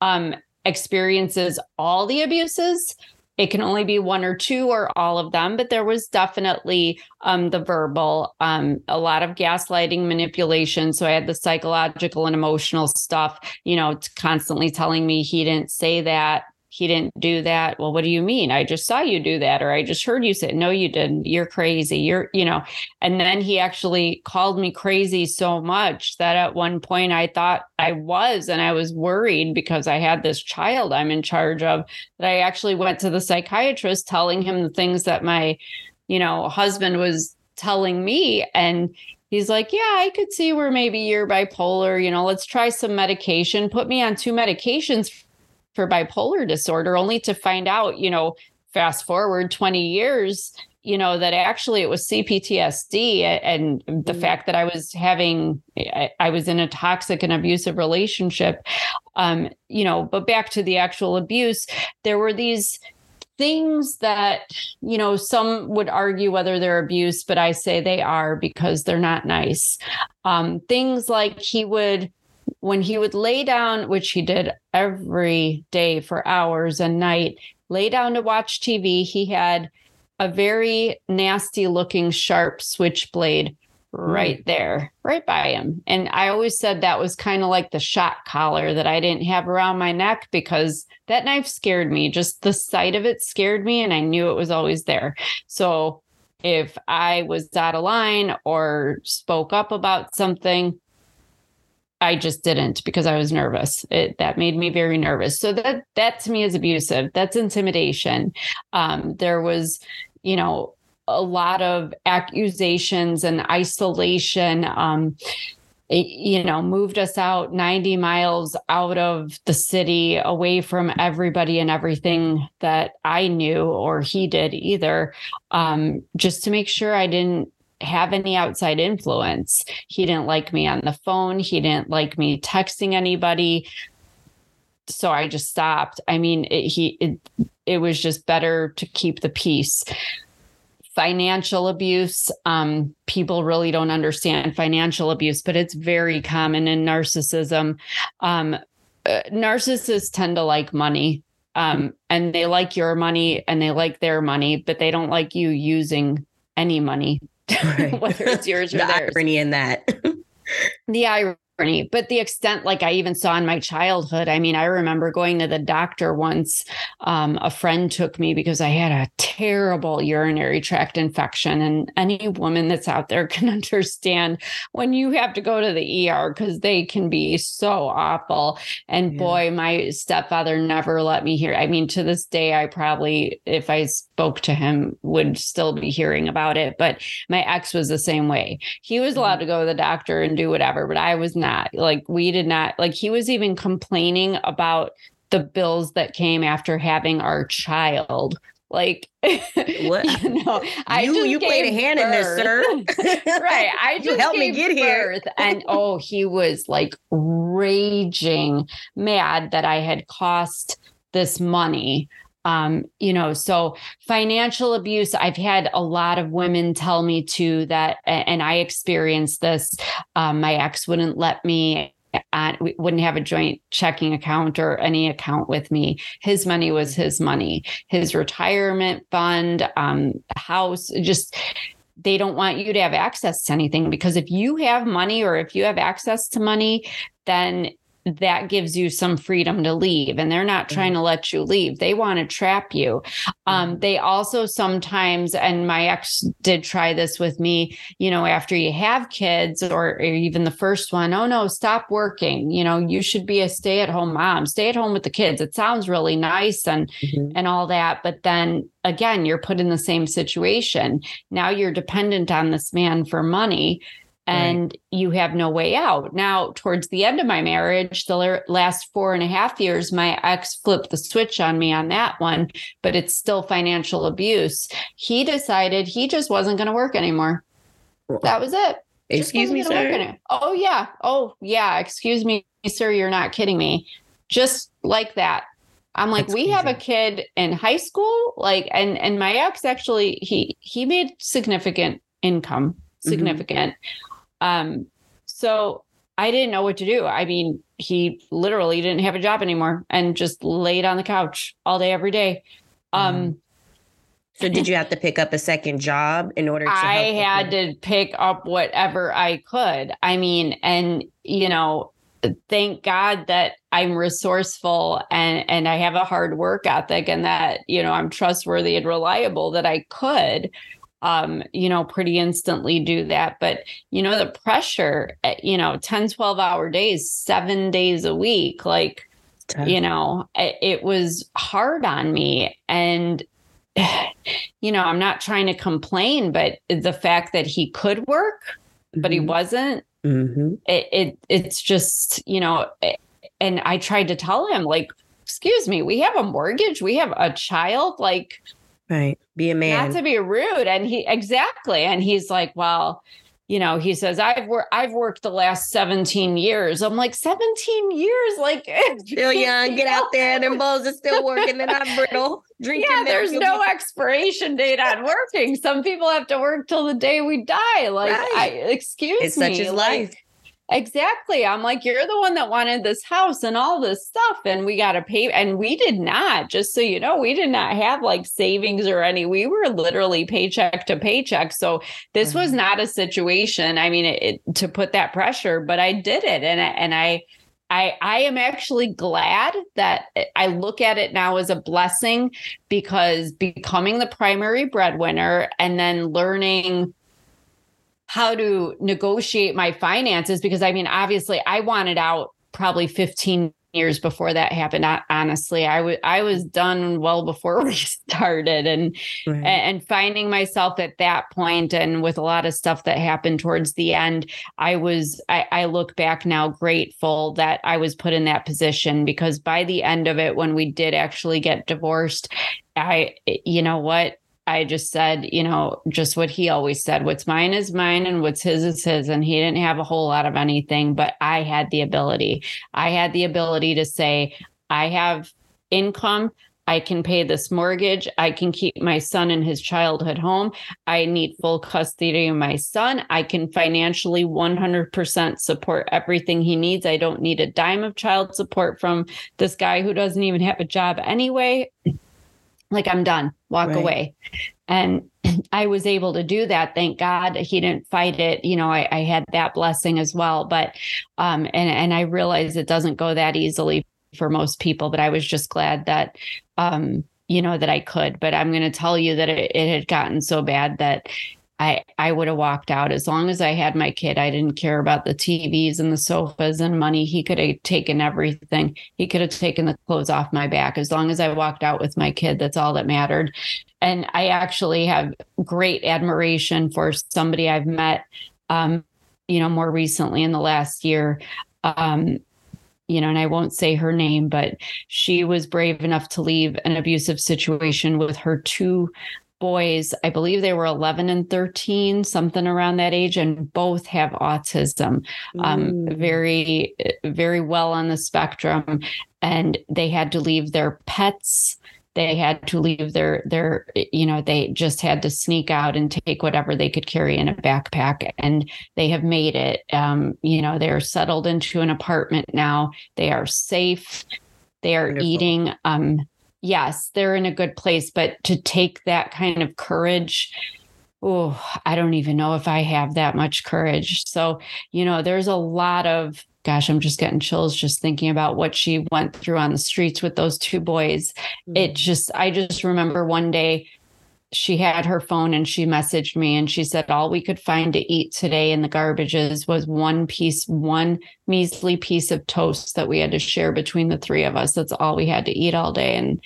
Speaker 3: um, experiences all the abuses it can only be one or two or all of them but there was definitely um, the verbal um, a lot of gaslighting manipulation. So i had the psychological and emotional stuff you know constantly telling me he didn't say that he didn't do that. Well, what do you mean? I just saw you do that, or I just heard you say, no, you didn't. You're crazy. You're, you know, and then he actually called me crazy so much that at one point I thought I was, and I was worried because I had this child I'm in charge of that I actually went to the psychiatrist telling him the things that my, you know, husband was telling me. And he's like, Yeah, I could see where maybe you're bipolar. You know, let's try some medication. Put me on two medications for bipolar disorder, only to find out, you know, fast forward 20 years, you know, that actually it was CPTSD and the mm-hmm. fact that I was having, I, I, was in a toxic and abusive relationship. Um, you know, but back to the actual abuse, there were these things that you know some would argue whether they're abuse but i say they are because they're not nice um, things like he would when he would lay down, which he did every day for hours and night, lay down to watch TV, he had a very nasty looking sharp switchblade hmm. right there, right by him. And I always said that was kind of like the shot collar that I didn't have around my neck because that knife scared me. Just the sight of it scared me, and I knew it was always there. So if I was out of line or spoke up about something, I just didn't because I was nervous. It, that made me very nervous. So that that to me is abusive. That's intimidation. Um, there was, you know, a lot of accusations and isolation. Um, it, you know, moved us out 90 miles out of the city, away from everybody and everything that I knew or he did either, um, just to make sure I didn't have any outside influence. He didn't like me on the phone. He didn't like me texting anybody. So I just stopped. I mean, it, he it, it was just better to keep the peace. Financial abuse. Um, people really don't understand financial abuse, but it's very common in narcissism. Um, uh, narcissists tend to like money um, and they like your money and they like their money, but they don't like you using any money right. whether it's yours or
Speaker 2: the
Speaker 3: theirs.
Speaker 2: irony in that.
Speaker 3: the irony but the extent like i even saw in my childhood i mean i remember going to the doctor once um, a friend took me because i had a terrible urinary tract infection and any woman that's out there can understand when you have to go to the er because they can be so awful and yeah. boy my stepfather never let me hear i mean to this day i probably if i spoke to him would still be hearing about it but my ex was the same way he was allowed mm-hmm. to go to the doctor and do whatever but i was not not. Like we did not like he was even complaining about the bills that came after having our child. Like what you know, I
Speaker 2: you, you played a hand birth. in this, sir.
Speaker 3: right. I just
Speaker 2: helped me get here.
Speaker 3: and oh, he was like raging mad that I had cost this money um, you know, so financial abuse, I've had a lot of women tell me too that, and I experienced this. Um, my ex wouldn't let me uh, we wouldn't have a joint checking account or any account with me. His money was his money, his retirement fund, um, house, just they don't want you to have access to anything because if you have money or if you have access to money, then that gives you some freedom to leave and they're not trying to let you leave. They want to trap you. Um, mm-hmm. they also sometimes and my ex did try this with me you know after you have kids or, or even the first one oh no stop working. You know you should be a stay-at-home mom. Stay at home with the kids. It sounds really nice and mm-hmm. and all that but then again you're put in the same situation. Now you're dependent on this man for money and right. you have no way out. Now, towards the end of my marriage, the last four and a half years, my ex flipped the switch on me on that one, but it's still financial abuse. He decided he just wasn't going to work anymore. That was it.
Speaker 2: Excuse me, sir.
Speaker 3: Oh, yeah. Oh, yeah. Excuse me, sir. You're not kidding me. Just like that. I'm like,
Speaker 2: That's
Speaker 3: we have a kid in high school, like, and and my ex actually he he made significant income,
Speaker 2: Mm-hmm.
Speaker 3: Um, so I didn't know what to do. I mean, he literally didn't have a job anymore and just laid on the couch all day, every day. Um,
Speaker 2: So did you have to pick up a second job in order to
Speaker 3: I had to pick up whatever I could. I mean, and you know, thank God that I'm resourceful and and I have a hard work ethic and that, you know, I'm trustworthy and reliable that I could um, you know, pretty instantly do that. But, you know, the pressure, eh, you know, 10, 12 hour days, seven days a week, like you know it, it was hard on me and you know i'm not trying to complain but the fact that he could work but he
Speaker 2: Mhm.
Speaker 3: wasn't
Speaker 2: Mhm.
Speaker 3: it, it it's just you know eh, and i tried to tell him like excuse me we have a mortgage we have a child like
Speaker 2: Right. Be a man.
Speaker 3: not to be rude and he exactly and he's like well you know he says i've worked i've worked the last 17 years i'm like 17 years like
Speaker 2: Still young. Get out there. Them bows are still working. They're not brittle. Drinking
Speaker 3: yeah there's
Speaker 2: you'll
Speaker 3: no
Speaker 2: be-
Speaker 3: expiration date on working some people have to work till the day we die like
Speaker 2: Right.
Speaker 3: i excuse
Speaker 2: It's
Speaker 3: me
Speaker 2: such is
Speaker 3: like,
Speaker 2: life.
Speaker 3: Exactly. I'm like, you're the one that wanted this house and all this stuff. And we got to pay. And we did not, just so you know, we did not have like savings or any. We were literally paycheck to paycheck. So this was
Speaker 2: Mhm.
Speaker 3: not a situation. I mean, it, it- to put that pressure, but I did it. And, and I, I, I am actually glad that I look at it now as a blessing because becoming the primary breadwinner and then learning how to negotiate my finances because I mean, obviously, I wanted out probably 15 years before that happened. I, honestly, I was I was done well before we started, and
Speaker 2: Right.
Speaker 3: and finding myself at that point, and with a lot of stuff that happened towards the end, I was I, I look back now grateful that I was put in that position because by the end of it, when we did actually get divorced, I you know what I just said, you know, just what he always said what's mine is mine and what's his is his. And he didn't have a whole lot of anything, but I had the ability. I had the ability to say, I have income. I can pay this mortgage. I can keep my son in his childhood home. I need full custody of my son. I can financially 100% support everything he needs. I don't need a dime of child support from this guy who doesn't even have a job anyway. Like, I'm done, walk
Speaker 2: Right.
Speaker 3: away. And I was able to do that. Thank God he didn't fight it. You know, I, I had that blessing as well. But, um, and, and I realize it doesn't go that easily for most people, but I was just glad that, um, you know, that I could. But I'm going to tell you that it, it had gotten so bad that I I would have walked out as long as I had my kid. I didn't care about the TVs and the sofas and money. He could have taken everything. He could have taken the clothes off my back as long as I walked out with my kid. That's all that mattered. And I actually have great admiration for somebody I've met, um, you know, more recently in the last year. Um, you know, and I won't say her name, but she was brave enough to leave an abusive situation with her two boys. I believe they were 11 and 13, something around that age, and both have autism. Um,
Speaker 2: Mm.
Speaker 3: very, very well on the spectrum, and they had to leave their pets. They had to leave their their you know they just had to sneak out and take whatever they could carry in a backpack and they have made it um you know they're settled into an apartment now they are safe they are
Speaker 2: Wonderful.
Speaker 3: eating um yes they're in a good place but to take that kind of courage oh i don't even know if i have that much courage. So you know there's a lot of gosh i'm just getting chills just thinking about what she went through on the streets with those two boys. It mm-hmm. just i just remember one day she had her phone and she messaged me and she said all we could find to eat today in the garbages was one piece one measly piece of toast that we had to share between the three of us. That's all we had to eat all day. And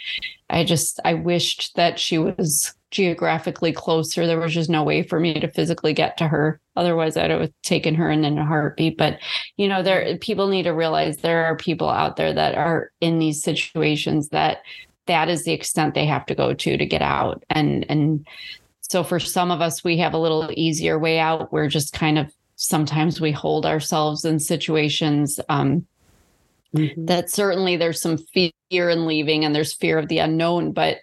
Speaker 3: i just i wished that she was geographically closer. There was just no way for me to physically get to her. Otherwise i'd have taken her in in a heartbeat. But you know there people need to realize there are people out there that are in these situations that that is the extent they have to go to to get out and and so for some of us we have a little easier way out we're just kind of sometimes we hold ourselves in situations um mm-hmm. that certainly there's some fear in leaving and there's fear of the unknown but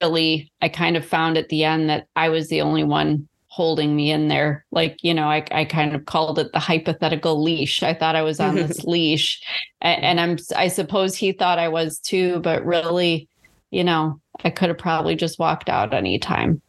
Speaker 3: really i kind of found at the end that i was the only one holding me in there. Like you know i, I kind of called it the hypothetical leash. I thought i was on this leash. And, and i'm i suppose he thought i was too but really you know i could have probably just walked out anytime.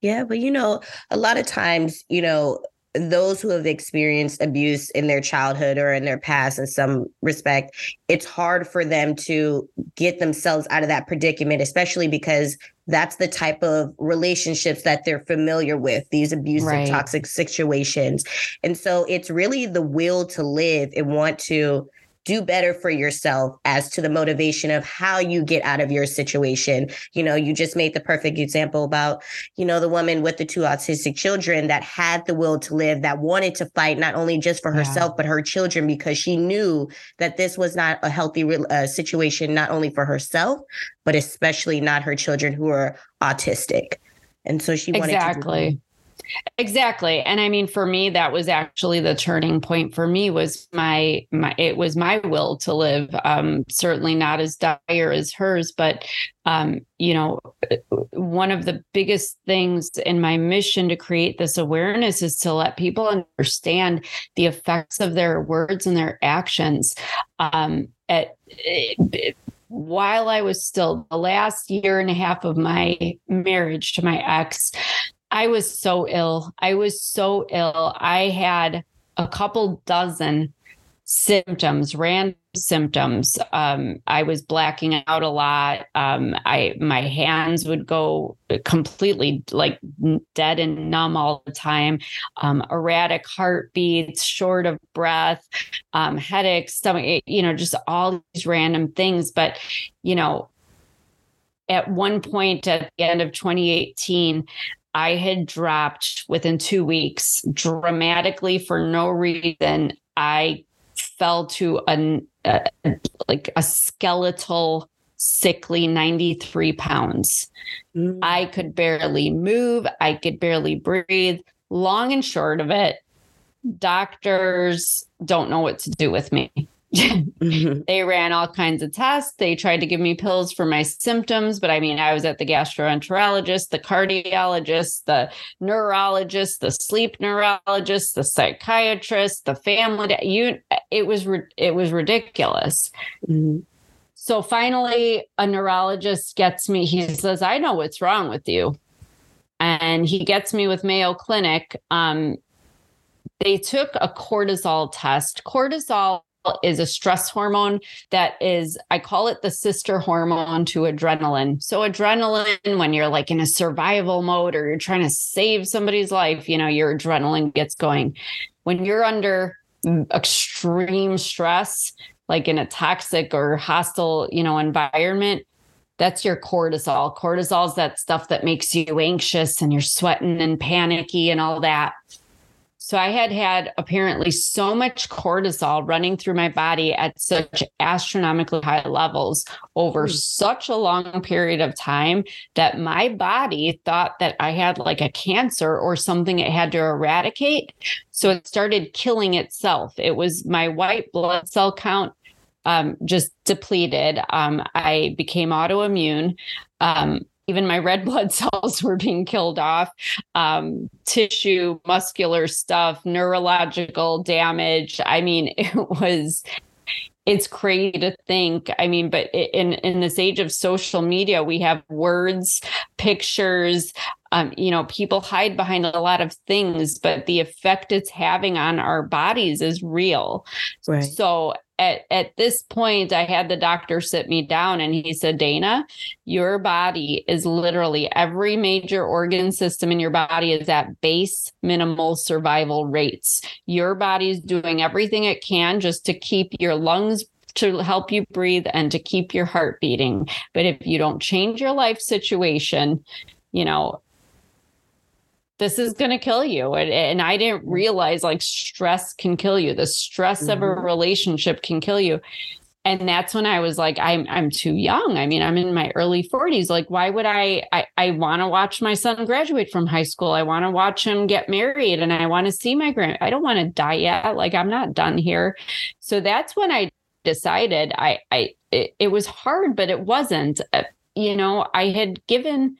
Speaker 2: Yeah but you know a lot of times you know those who have experienced abuse in their childhood or in their past in some respect it's hard for them to get themselves out of that predicament especially because that's the type of relationships that they're familiar with these abusive right. toxic situations and so it's really the will to live and want to do better for yourself as to the motivation of how you get out of your situation. You know, you just made the perfect example about, you know, the woman with the two autistic children that had the will to live, that wanted to fight not only just for herself, yeah. but her children, because she knew that this was not a healthy uh, situation, not only for herself, but especially not her children who are autistic. And so she wanted
Speaker 3: exactly. Exactly. And I mean for me that was actually the turning point for me was my my it was my will to live um certainly not as dire as hers but um you know one of the biggest things in my mission to create this awareness is to let people understand the effects of their words and their actions. Um at it, while I was still the last year and a half of my marriage to my ex, I was so ill. I was so ill. I had a couple dozen symptoms, random symptoms. Um, I was blacking out a lot. Um, I my hands would go completely like dead and numb all the time. Um, erratic heartbeats, short of breath, um, headaches, stomach. You know, just all these random things. But you know, at one point at the end of 2018, I had dropped within two weeks dramatically for no reason. I fell to a, a like a skeletal sickly 93 pounds. Mm. I could barely move. I could barely breathe. Long and short of it, doctors don't know what to do with me. They ran all kinds of tests. They tried to give me pills for my symptoms, but I mean, I was at the gastroenterologist, the cardiologist, the neurologist, the sleep neurologist, the psychiatrist, the family. You, it was it was ridiculous. Mm-hmm. So finally, a neurologist gets me. He says, "I know what's wrong with you," and he gets me with Mayo Clinic. Um, they took a cortisol test. Cortisol is a stress hormone that is, I call it the sister hormone to adrenaline. So, adrenaline, when you're like in a survival mode or you're trying to save somebody's life, you know, your adrenaline gets going. When you're under extreme stress, like in a toxic or hostile, you know, environment, that's your cortisol. Cortisol is that stuff that makes you anxious and you're sweating and panicky and all that. So I had had apparently so much cortisol running through my body at such astronomically high levels over mm. such a long period of time that my body thought that I had like a cancer or something it had to eradicate. So it started killing itself. It was my white blood cell count um, just depleted. Um, I became autoimmune. Um, even my red blood cells were being killed off. Um, tissue muscular stuff neurological damage. I mean it was it's crazy to think. I mean but in in this age of social media we have words pictures um, you know people hide behind a lot of things but the effect it's having on our bodies is real. Right. so at, at this point, I had the doctor sit me down and he said, Dana, your body is literally every major organ system in your body is at base minimal survival rates. Your body is doing everything it can just to keep your lungs to help you breathe and to keep your heart beating. But if you don't change your life situation, you know, this is going to kill you and, and i didn't mm-hmm. realize like stress can kill you the stress mm-hmm. of a mm-hmm. relationship can kill you and that's when i was like i'm i'm too young i mean i'm in my early 40s like why would i i, I want to watch my son graduate from high school i want to watch him get married and i want to see my grand i don't want to die yet like i'm not done here so that's when i decided I, I, it, it was hard, but it wasn't. Uh, you know, I had given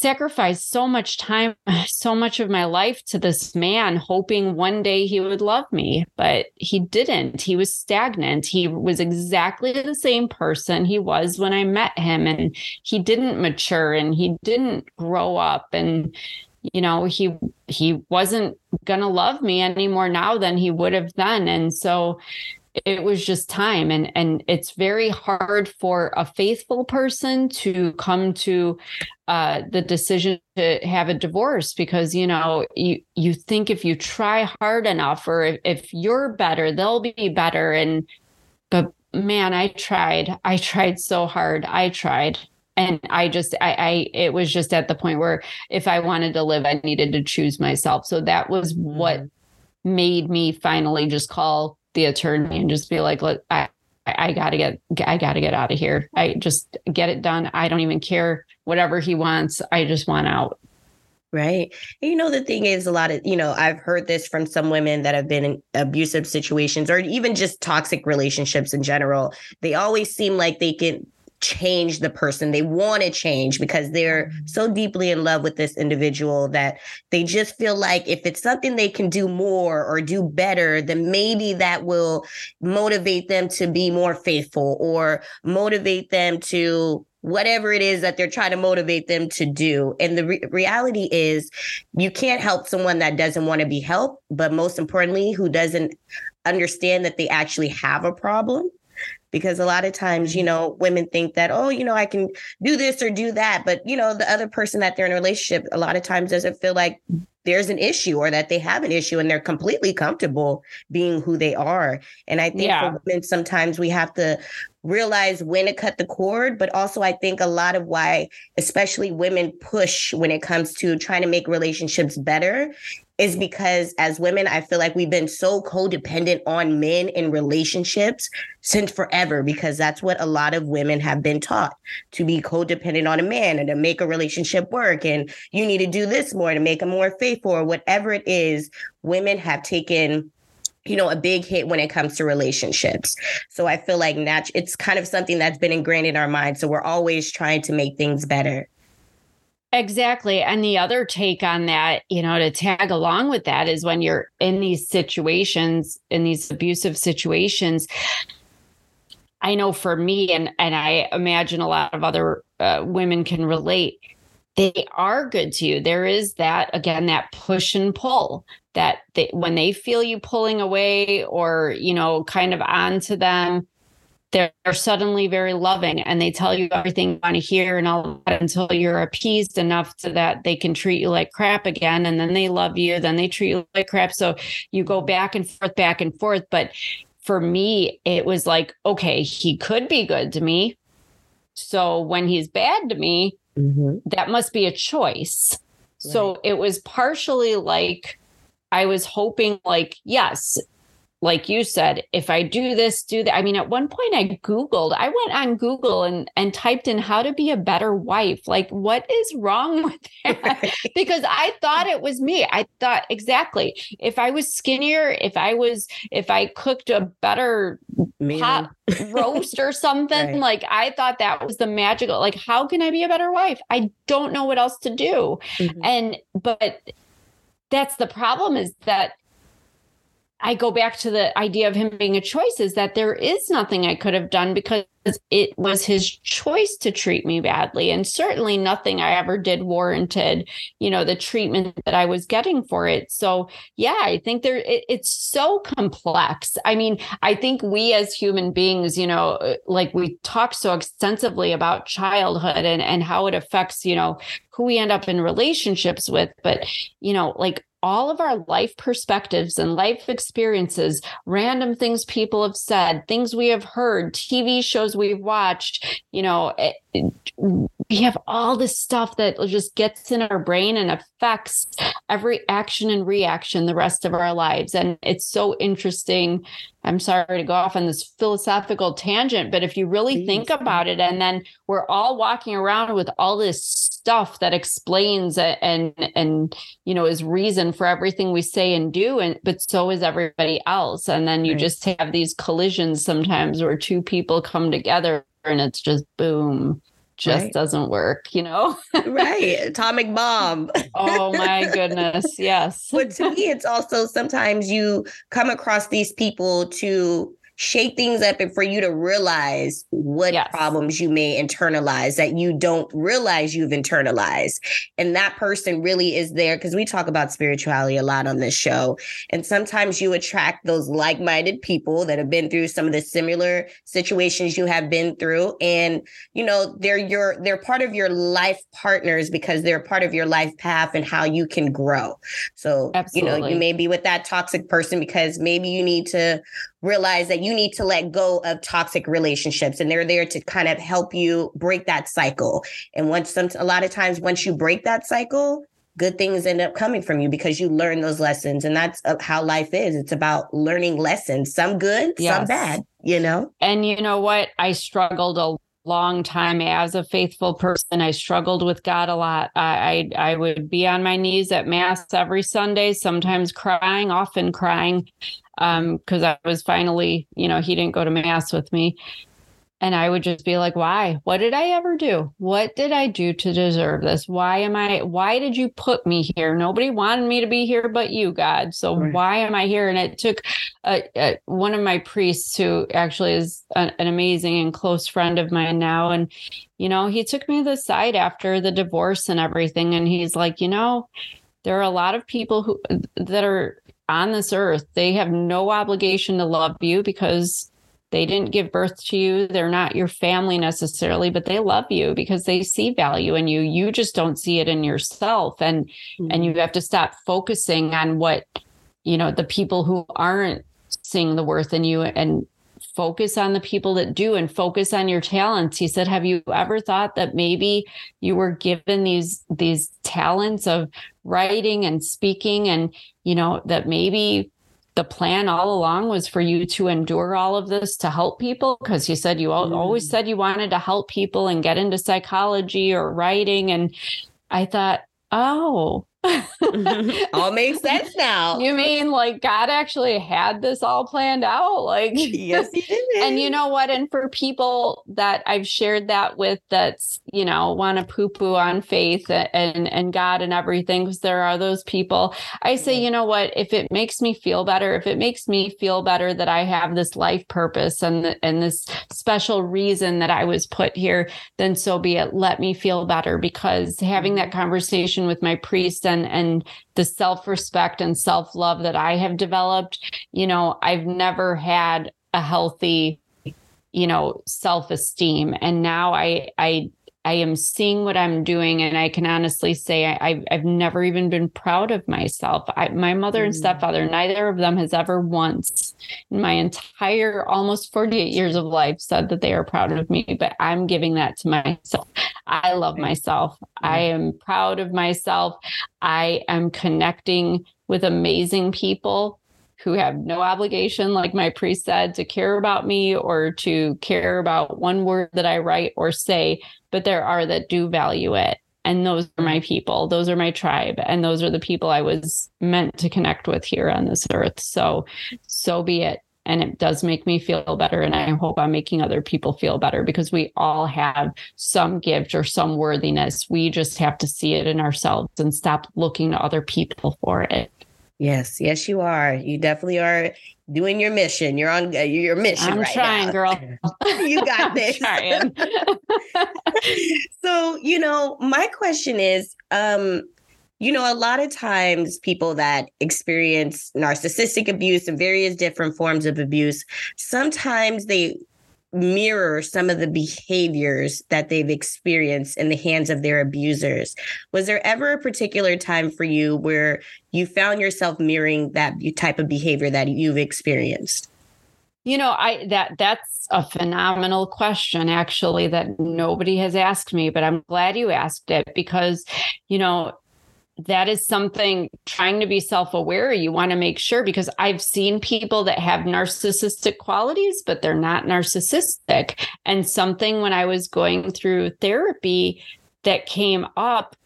Speaker 3: sacrificed so much time, so much of my life to this man, hoping one day he would love me, but he didn't. He was stagnant. He was exactly the same person he was when I met him, and he didn't mature and he didn't grow up. And, you know, he he wasn't gonna love me anymore now than he would have then. And so it was just time. And and it's very hard for a faithful person to come to uh, the decision to have a divorce because you know you you think if you try hard enough or if, if you're better they'll be better. And but man i tried. I tried so hard. I tried. And i just I, I it was just at the point where if i wanted to live i needed to choose myself. So that was what mm-hmm. made me finally just call the attorney and just be like, look, I, I gotta get, I gotta get out of here. I just get it done. I don't even care whatever he wants. I just want out.
Speaker 2: Right. You know, the thing is, a lot of, you know, I've heard this from some women that have been in abusive situations or even just toxic relationships in general. They always seem like they can change the person they want to change because they're mm-hmm. so deeply in love with this individual that they just feel like if it's something they can do more or do better then maybe that will motivate them to be more faithful or motivate them to whatever it is that they're trying to motivate them to do. And the re- reality is, you can't help someone that doesn't want to be helped, but most importantly, who doesn't understand that they actually have a problem because a lot of times you mm-hmm. know women think that oh you know i can do this or do that but you know the other person that they're in a relationship a lot of times doesn't feel like there's an issue or that they have an issue and they're completely comfortable being who they are and i think yeah. for women sometimes we have to realize when to cut the cord but also i think a lot of why especially women push when it comes to trying to make relationships better is because as women, I feel like we've been so codependent on men in relationships since forever, because that's what a lot of women have been taught to be codependent on a man and to make a relationship work. And you need to do this more to make him more faithful or whatever it is. Women have taken you know a big hit when it comes to relationships so i feel like nat- it's kind of something that's been ingrained in our mind. so we're always trying to make things better
Speaker 3: Exactly. And the other take on that, you know, to tag along with that is when you're in these situations, in these abusive situations, I know for me, and, and I imagine a lot of other uh, women can relate, they are good to you. There is that, again, that push and pull that they, when they feel you pulling away or, you know, kind of onto them, they're, suddenly very loving and they tell you everything you want to hear and all that until you're appeased enough so that they can treat you like crap again. And then they love you then they treat you like crap. So you go back and forth back and forth. But for me it was like okay he could be good to me. So when he's bad to me mm-hmm. that must be a choice. Right. so it was partially like I was hoping like yes like you said, if I do this, do that. I mean, at one point I Googled, I went on Google and, and typed in how to be a better wife. Like, what is wrong with that? because I thought it was me. I thought exactly if I was skinnier, if I was, if I cooked a better pot roast or something, right. like I thought that was the magical, like, how can I be a better wife? I don't know what else to do. Mm-hmm. And, but that's the problem is that I go back to the idea of him being a choice is that there is nothing I could have done because it was his choice to treat me badly. And certainly nothing I ever did warranted, you know, the treatment that I was getting for it. So, yeah, I think there, it, it's so complex. I mean, I think we as human beings, you know, uh, like we talk so extensively about childhood and, and how it affects, you know, who we end up in relationships with. But, you know, like all of our life perspectives and life experiences, random things people have said, things we have heard, TV shows we've watched, you know, it, it, we have all this stuff that just gets in our brain and affects every action and reaction the rest of our lives. And it's so interesting. I'm sorry to go off on this philosophical tangent, but if you really Please. think about it, and then we're all walking around with all this stuff that explains and and you know is reason for everything we say and do and but so is everybody else and then you right. just have these collisions sometimes where two people come together and it's just boom just right. doesn't work, you know?
Speaker 2: right. Atomic bomb.
Speaker 3: oh my goodness. Yes.
Speaker 2: but to me, it's also sometimes you come across these people to shake things up and for you to realize what yes. problems you may internalize that you don't realize you've internalized. And that person really is there because we talk about spirituality a lot on this show. And sometimes you attract those like minded people that have been through some of the similar situations you have been through. And, you know, they're your, they're part of your life partners because they're part of your life path and how you can grow. So, Absolutely. you know, you may be with that toxic person because maybe you need to realize that you need to let go of toxic relationships and they're there to kind of help you break that cycle. And once some a lot of times once you break that cycle, good things end up coming from you because you learn those lessons and that's uh, how life is. It's about learning lessons, some good, yes. some bad, you know.
Speaker 3: And you know what? I struggled a long time as a faithful person. I struggled with God a lot. I, I, I would be on my knees at mass every Sunday, sometimes crying, often crying, because um, I was finally, you know, he didn't go to mass with me. And I would just be like, why? What did I ever do? What did I do to deserve this? Why am I, why did you put me here? Nobody wanted me to be here but you, God. So right. why am I here? And it took uh, uh, one of my priests, who actually is an, an amazing and close friend of mine now. And, you know, he took me to the side after the divorce and everything. And he's like, you know, there are a lot of people who that are on this earth. They have no obligation to love you because they didn't give birth to you. They're not your family necessarily, but they love you because they see value in you. You just don't see it in yourself. And mm-hmm. and you have to stop focusing on what, you know, the people who aren't seeing the worth in you and focus on the people that do and focus on your talents he said have you ever thought that maybe you were given these these talents of writing and speaking and you know that maybe the plan all along was for you to endure all of this to help people because you said you mm. always said you wanted to help people and get into psychology or writing and i thought oh
Speaker 2: all makes sense now.
Speaker 3: You mean like God actually had this all planned out? Like,
Speaker 2: yes, he did.
Speaker 3: and you know what? And for people that I've shared that with, that's you know want to poo poo on faith and and God and everything, because there are those people. I say, you know what? If it makes me feel better, if it makes me feel better that I have this life purpose and and this special reason that I was put here, then so be it. Let me feel better because having that mm-hmm. conversation with my priest and and the self-respect and self-love that I have developed, you know, I've never had a healthy you know self-esteem. And now I I I am seeing what I'm doing, and I can honestly say I, have never even been proud of myself. I, my mother and mm. stepfather, neither of them has ever once in my entire almost 48 years of life said that they are proud of me, but I'm giving that to myself. I love myself. I am proud of myself. I am connecting with amazing people who have no obligation, like my priest said, to care about me or to care about one word that I write or say, but there are that do value it. And those are my people, those are my tribe, and those are the people I was meant to connect with here on this earth. So, so be it. And it does make me feel better. And I hope I'm making other people feel better because we all have some gift or some worthiness. We just have to see it in ourselves and stop looking to other people for it.
Speaker 2: Yes, yes, you are. You definitely are doing your mission. You're on uh, your mission
Speaker 3: I'm
Speaker 2: right
Speaker 3: trying,
Speaker 2: now.
Speaker 3: girl.
Speaker 2: you got this. so, you know, my question is, um, you know, a lot of times people that experience narcissistic abuse and various different forms of abuse, sometimes they mirror some of the behaviors that they've experienced in the hands of their abusers. Was there ever a particular time for you where you found yourself mirroring that type of behavior that you've experienced?
Speaker 3: You know, I that that's a phenomenal question actually that nobody has asked me, but I'm glad you asked it because you know, that is something trying to be self-aware you want to make sure because i've seen people that have narcissistic qualities but they're not narcissistic. And something when i was going through therapy that came up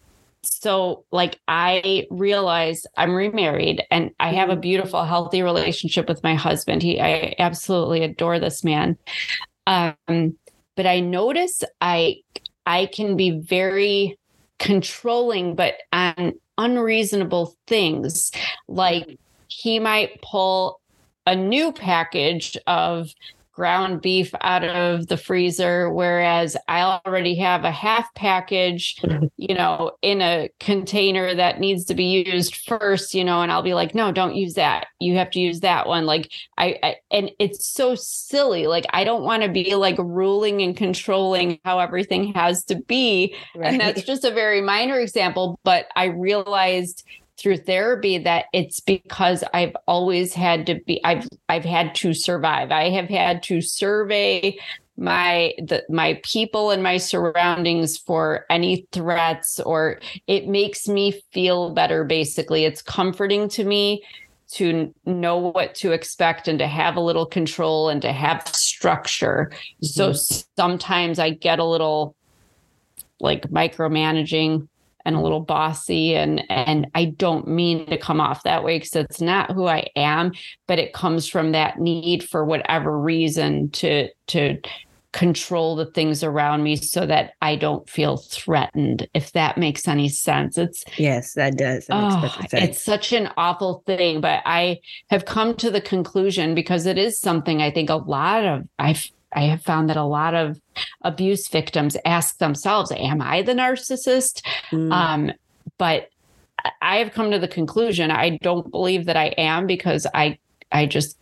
Speaker 3: so like i realized i'm remarried and i have a
Speaker 2: Mm-hmm.
Speaker 3: beautiful healthy relationship with my husband. He i absolutely adore this man. Um but i notice i i can be very controlling but on unreasonable things. Like he might pull a new package of ground beef out of the freezer whereas i already have a half package mm-hmm. you know in a container that needs to be used first you know and i'll be like no don't use that. You have to use that one. Like i, I and it's so silly. Like i don't want to be like ruling and controlling how everything has to be and that's just a very minor example but i realized through therapy that it's because I've always had to be I've I've had to survive. I have had to survey my the my people and my surroundings for any threats or it makes me feel better basically. It's comforting to me to know what to expect and to have a little control and to have structure. So mm-hmm. sometimes I get a little like micromanaging and a little bossy and and I don't mean to come off that way because it's not who I am but it comes from that need for whatever reason to to control the things around me so that I don't feel threatened if that makes any sense it's
Speaker 2: yes, that does. That
Speaker 3: oh,
Speaker 2: sense.
Speaker 3: it's such an awful thing but I have come to the conclusion because it is something I think a lot of I've I have found that a lot of abuse victims ask themselves, Am I the narcissist?
Speaker 2: Mm.
Speaker 3: Um, but I have come to the conclusion I don't believe that I am because I I just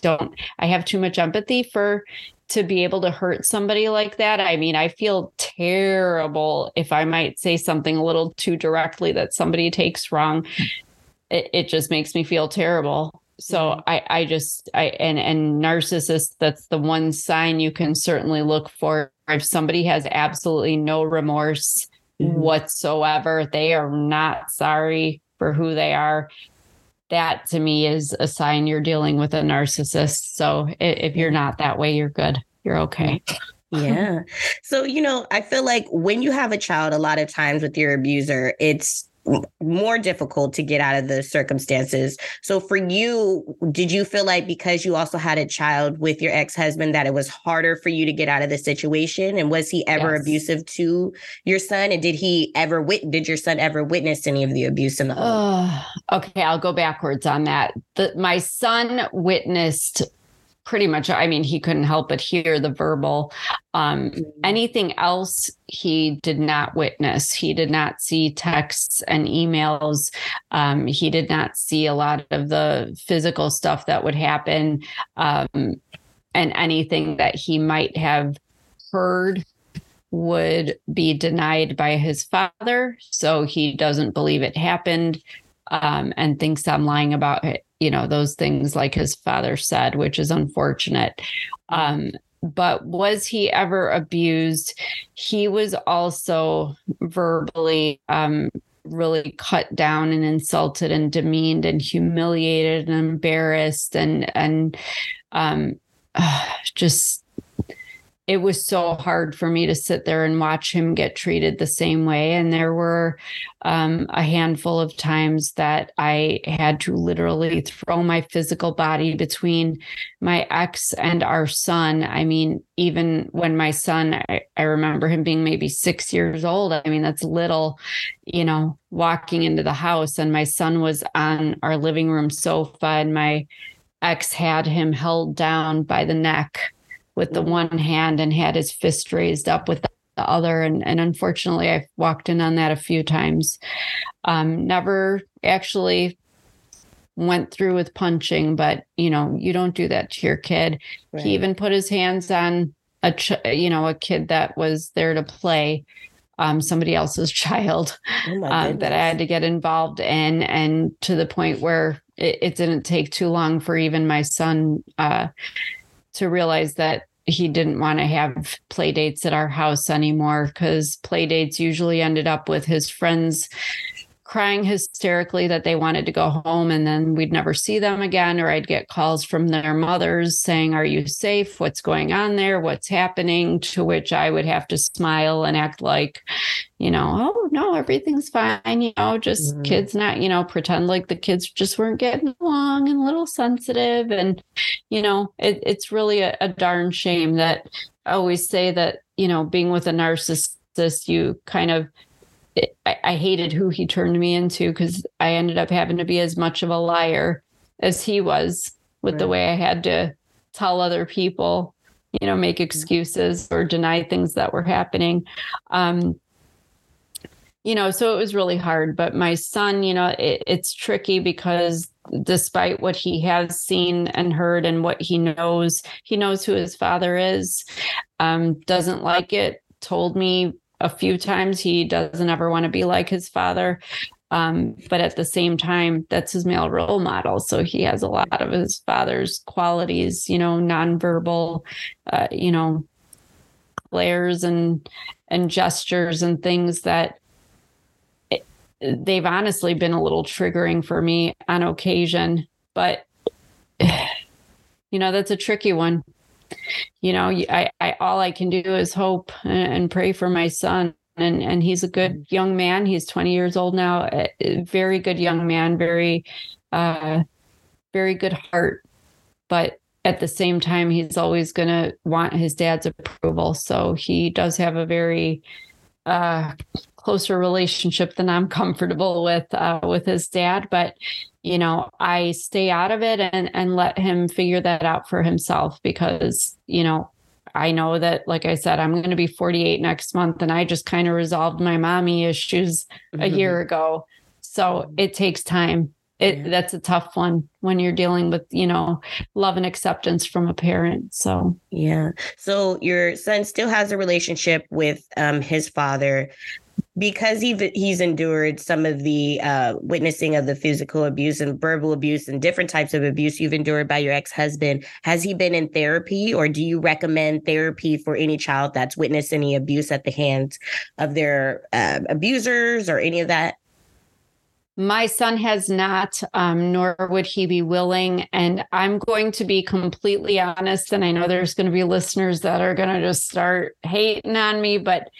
Speaker 3: don't I have too much empathy for to be able to hurt somebody like that. I mean, I feel terrible if I might say something a little too directly that somebody takes wrong. It, it just makes me feel terrible. So I, I just I and and narcissist, that's the one sign you can certainly look for. If somebody has absolutely no remorse
Speaker 2: Mhm.
Speaker 3: whatsoever, they are not sorry for who they are. That to me is a sign you're dealing with a narcissist. So i- if you're not that way, you're good. You're okay.
Speaker 2: yeah. So, you know, I feel like when you have a child, a lot of times with your abuser, it's more difficult to get out of the circumstances. So, for you, did you feel like because you also had a child with your ex husband that it was harder for you to get out of the situation? And was he ever
Speaker 3: Yes.
Speaker 2: abusive to your son? And did he ever wit? Did your son ever witness any of the abuse in the home?
Speaker 3: Oh, okay, I'll go backwards on that. The, my son witnessed pretty much, I mean, he couldn't help but hear the verbal. Um, anything else he did not witness. He did not see texts and emails. Um, he did not see a lot of the physical stuff that would happen. Um, and anything that he might have heard would be denied by his father. So he doesn't believe it happened um, and thinks I'm lying about it. You know, those things like his father said, which is unfortunate. Um, but was he ever abused? He was also verbally um, really cut down and insulted and demeaned and humiliated and embarrassed and and um, just it was so hard for me to sit there and watch him get treated the same way. And there were um, a handful of times that I had to literally throw my physical body between my ex and our son. I mean, even when my son, I, I remember him being maybe six years old. I mean, that's little, you know, walking into the house, and my son was on our living room sofa, and my ex had him held down by the neck with the one hand and had his fist raised up with the other. And, and unfortunately, I've walked in on that a few times. Um, never actually went through with punching, but you know, you don't do that to your kid.
Speaker 2: Right.
Speaker 3: He even put his hands on a, ch- you know, a kid that was there to play. Um, somebody else's child
Speaker 2: Oh
Speaker 3: uh, that I had to get involved in, and to the point where it, it didn't take too long for even my son uh, to realize that he didn't want to have play dates at our house anymore because play dates usually ended up with his friends crying hysterically that they wanted to go home and then we'd never see them again or i'd get calls from their mothers saying are you safe? What's going on there? What's happening? To which i would have to smile and act like you know oh no everything's fine you know just mm-hmm. kids not you know pretend like the kids just weren't getting along and a little sensitive. And you know it, it's really a, a darn shame that I always say that you know being with a narcissist you kind of it, I, I hated who he turned me into because I ended up having to be as much of a liar as he was with right. the way I had to tell other people, you know, make mm-hmm. excuses or deny things that were happening. Um, you know, so it was really hard. But my son, you know, it, it's tricky because despite what he has seen and heard and what he knows, he knows who his father is, um, doesn't like it, told me a few times he doesn't ever want to be like his father. Um, but at the same time, that's his male role model. So he has a lot of his father's qualities, you know, nonverbal, uh, you know, glares and and gestures and things that it, they've honestly been a little triggering for me on occasion. But you know, that's a tricky one you know, I, I all I can do is hope and pray for my son. And and he's a good mm-hmm. young man. He's 20 years old now. A very good young man. Very, uh, very good heart. But at the same time, he's always going to want his dad's approval. So he does have a very uh, closer relationship than I'm comfortable with uh, with his dad. But you know, I stay out of it and and let him figure that out for himself because you know I know that, like I said, I'm going to be 48 next month, and I just kind of resolved my mommy issues mm-hmm. a year ago. So it takes time. It yeah. that's a tough one when you're dealing with you know love and acceptance from a parent. So
Speaker 2: yeah. So your son still has a relationship with um, his father, because he he's endured some of the uh, witnessing of the physical abuse and verbal abuse and different types of abuse you've endured by your ex-husband has he been in therapy or do you recommend therapy for any child that's witnessed any abuse at the hands of their uh, abusers or any of that
Speaker 3: my son has not, um, nor would he be willing. And I'm going to be completely honest. And I know there's going to be listeners that are going to just start hating on me, but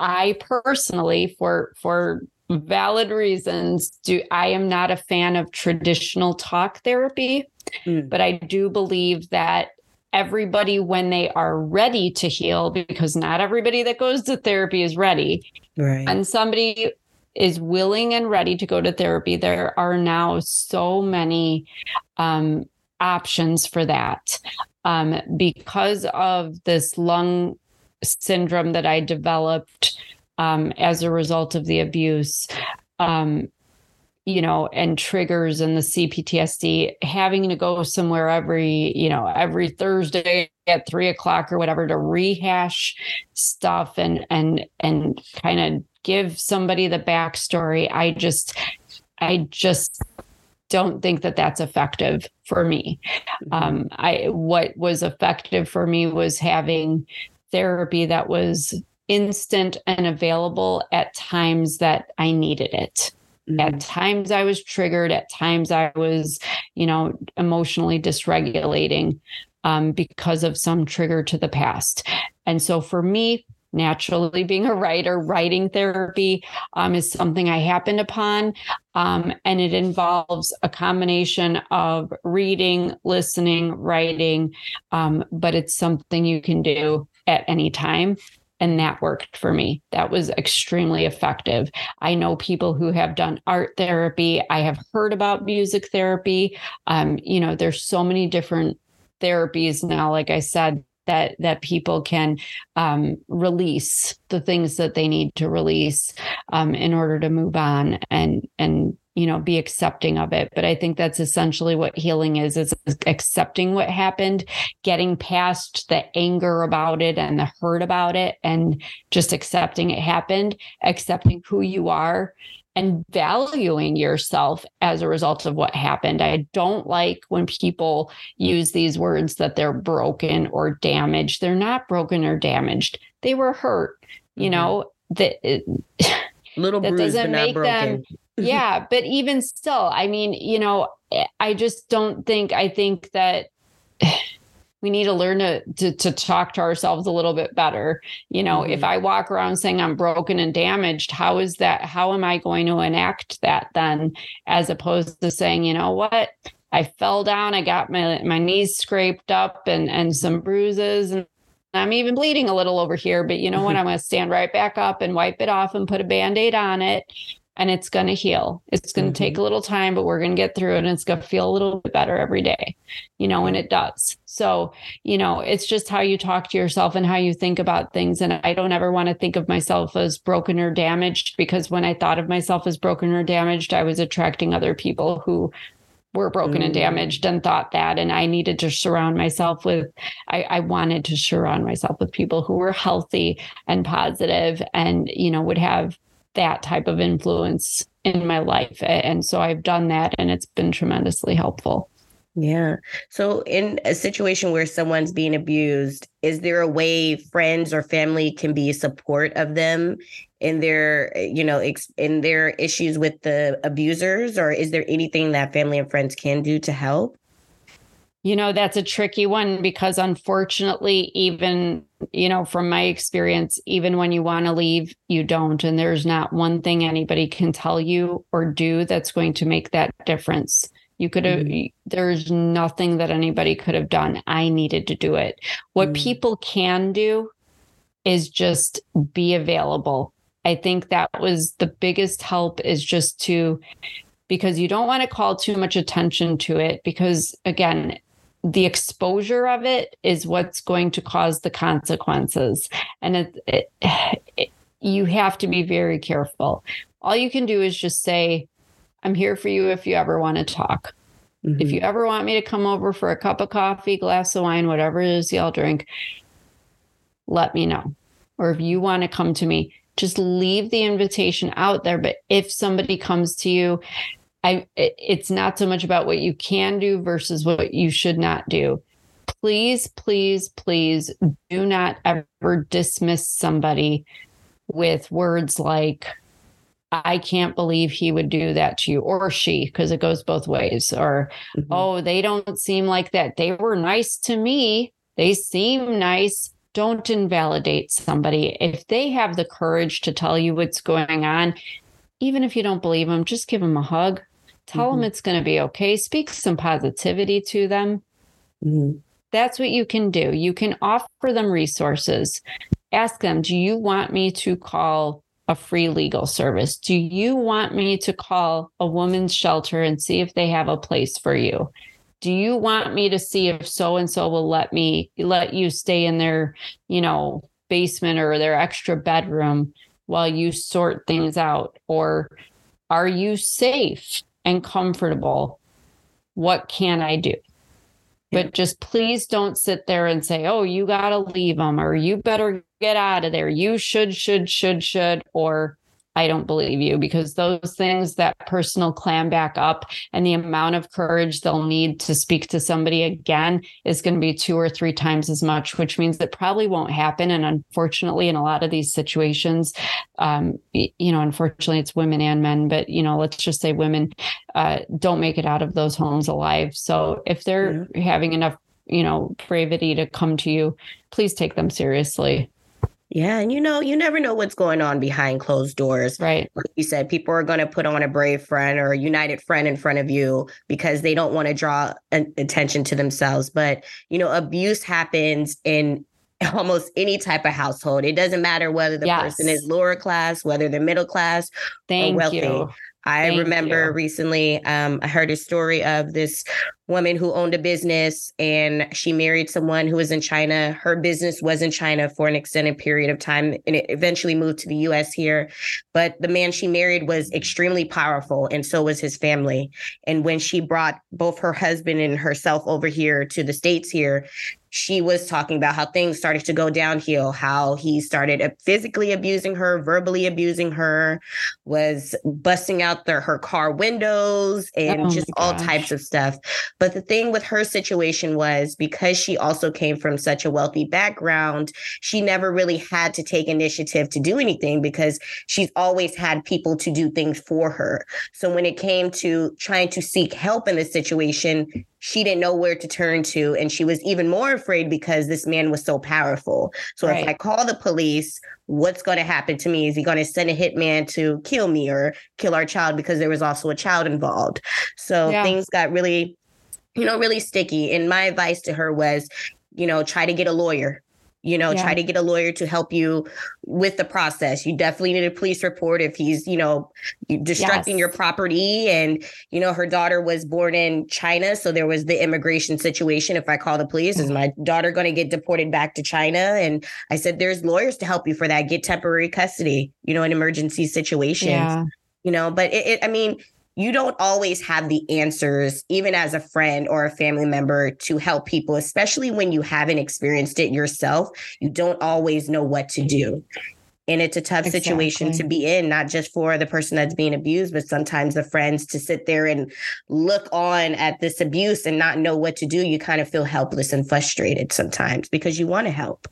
Speaker 3: I personally, for for valid reasons, do I am not a fan of traditional talk therapy, mm. but I do believe that everybody when they are ready to heal because not everybody that goes to therapy is ready right and somebody is willing and ready to go to therapy there are now so many um, options for that um, because of this lung syndrome that I developed um, as a result of the abuse. Um, you know, and triggers and the CPTSD, having to go somewhere every, you know, every Thursday at three o'clock or whatever to rehash stuff and and and kind of give somebody the backstory. I just, I just don't think that that's effective for me. Mm-hmm. Um, I what was effective for me was having therapy that was instant and available at times that I needed it. Mm-hmm. At times I was triggered, at times I was, you know, emotionally dysregulating um, because of some trigger to the past. And so for me, naturally being a writer writing therapy um, is something i happened upon um, and it involves a combination of reading listening writing um, but it's something you can do at any time. And that worked for me. That was extremely effective. I know people who have done art therapy. I have heard about music therapy. Um, you know, there's so many different therapies now, like I said, that that people can um, release the things that they need to release um, in order to move on and and you know be accepting of it but i think that's essentially what healing is is accepting what happened getting past the anger about it and the hurt about it and just accepting it happened accepting who you are and valuing yourself as a result of what happened. I don't like when people use these words that they're broken or damaged. They're not broken or damaged. They were hurt. You mm-hmm. know, that
Speaker 2: little
Speaker 3: that
Speaker 2: bruised,
Speaker 3: doesn't
Speaker 2: but not
Speaker 3: make
Speaker 2: broken.
Speaker 3: them yeah but even still i mean you know eh, i just don't think i think that we need to learn to, to, to talk to ourselves a little bit better you know
Speaker 2: Mhm.
Speaker 3: if i walk around saying i'm broken and damaged how is that how am i going to enact that then as opposed to saying you know what i fell down i got my my knees scraped up and and some bruises and I'm even bleeding a little over here, but you know what? I'm going to stand right back up and wipe it off and put a band aid on it. And it's going to heal. It's going to
Speaker 2: Mhm.
Speaker 3: take a little time, but we're going to get through it and it's going to feel a little bit better every day, you know, and it does. So, you know, it's just how you talk to yourself and how you think about things. And I don't ever want to think of myself as broken or damaged because when I thought of myself as broken or damaged, I was attracting other people who were broken and
Speaker 2: Mm.
Speaker 3: damaged and thought that. And I needed to surround myself with, I, I wanted to surround myself with people who were healthy and positive and, you know, would have that type of influence in my life. And so I've done that and it's been tremendously helpful.
Speaker 2: Yeah. So, in a situation where someone's being abused, is there a way friends or family can be support of them in their, you know, in their issues with the abusers, or is there anything that family and friends can do to help?
Speaker 3: You know, that's a tricky one because unfortunately, even, you know, from my experience, even when you want to leave, you don't. And there's not one thing anybody can tell you or do that's going to make that difference. You could have, there's nothing that anybody could have done. I needed to do it. What
Speaker 2: Mm.
Speaker 3: people can do is just be available. I think that was the biggest help is just to, because you don't want to call too much attention to it because again the exposure of it is what's going to cause the consequences. And it, it, it, you have to be very careful. All you can do is just say i'm here for you if you ever want to talk. If you mm-hmm. ever want me to come over for a cup of coffee glass of wine whatever it is y'all drink let me know. Or if you want to come to me just leave the invitation out there. But if somebody comes to you I it's not so much about what you can do versus what you should not do. Please, please, please do not ever dismiss somebody with words like I can't believe he would do that to you or she because it goes both ways or
Speaker 2: Mhm.
Speaker 3: oh they don't seem like that. They were nice to me. They seem nice. Don't invalidate somebody. If they have the courage to tell you what's going on even if you don't believe them just give them a hug tell them
Speaker 2: Mhm.
Speaker 3: it's going to be okay. Speak some positivity to them.
Speaker 2: Mhm.
Speaker 3: that's what you can do. You can offer them resources. Ask them do you want me to call a free legal service? Do you want me to call a woman's shelter and see if they have a place for you? Do you want me to see if so and so will let me let you stay in their you know basement or their extra bedroom while you sort things out? Or are you safe and comfortable what can i do
Speaker 2: Yeah.
Speaker 3: but just please don't sit there and say oh you got to leave them or you better get out of there you should should should should or I don't believe you because those things that personal clam back up and the amount of courage they'll need to speak to somebody again is going to be two or three times as much, which means it probably won't happen. And unfortunately, in a lot of these situations, um, you know, unfortunately, it's women and men, but you know, let's just say women uh, don't make it out of those homes alive. So if they're having enough, you know, bravery to come to you, please take them seriously.
Speaker 2: Yeah, and you know, you never know what's going on behind closed doors.
Speaker 3: Right.
Speaker 2: Like you said, people are going to put on a brave friend or a united friend in front of you because they don't want to draw an- attention to themselves. But, you know, abuse happens in almost any type of household. It doesn't matter whether the person is lower class, whether they're middle class,
Speaker 3: Thank
Speaker 2: wealthy.
Speaker 3: you.
Speaker 2: I
Speaker 3: Thank
Speaker 2: remember
Speaker 3: you.
Speaker 2: recently, um, I heard a story of this woman who owned a business and she married someone who was in China. Her business was in China for an extended period of time and it eventually moved to the US here. But the man she married was extremely powerful and so was his family. And when she brought both her husband and herself over here to the States here, she was talking about how things started to go downhill, how he started physically abusing her, verbally abusing her, was busting out their her car windows and
Speaker 3: Oh
Speaker 2: just all
Speaker 3: gosh.
Speaker 2: types of stuff. But the thing with her situation was because she also came from such a wealthy background, she never really had to take initiative to do anything because she's always had people to do things for her. So when it came to trying to seek help in this situation, she didn't know where to turn to. And she was even more afraid because this man was so powerful. So right. if I call the police, what's going to happen to me? Is he going to send a hitman to kill me or kill our child because there was also a child involved? So yeah. things got really, you know, really sticky. And my advice to her was, you know, try to get a lawyer you know yeah. try to get a lawyer to help you with the process you definitely need a police report if he's you know destructing yes. your property and you know her daughter was born in china so there was the immigration situation if i call the police is mm-hmm. my daughter going to get deported back to china and i said there's lawyers to help you for that get temporary custody you know in emergency situations yeah. you know but it, it i mean you don't always have the answers, even as a friend or a family member, to help people, especially when you haven't experienced it yourself. You don't always know what to do. And it's a tough exactly. situation to be in, not just for the person that's being abused, but sometimes the friends to sit there and look on at this abuse and not know what to do. You kind of feel helpless and frustrated sometimes because you want to help.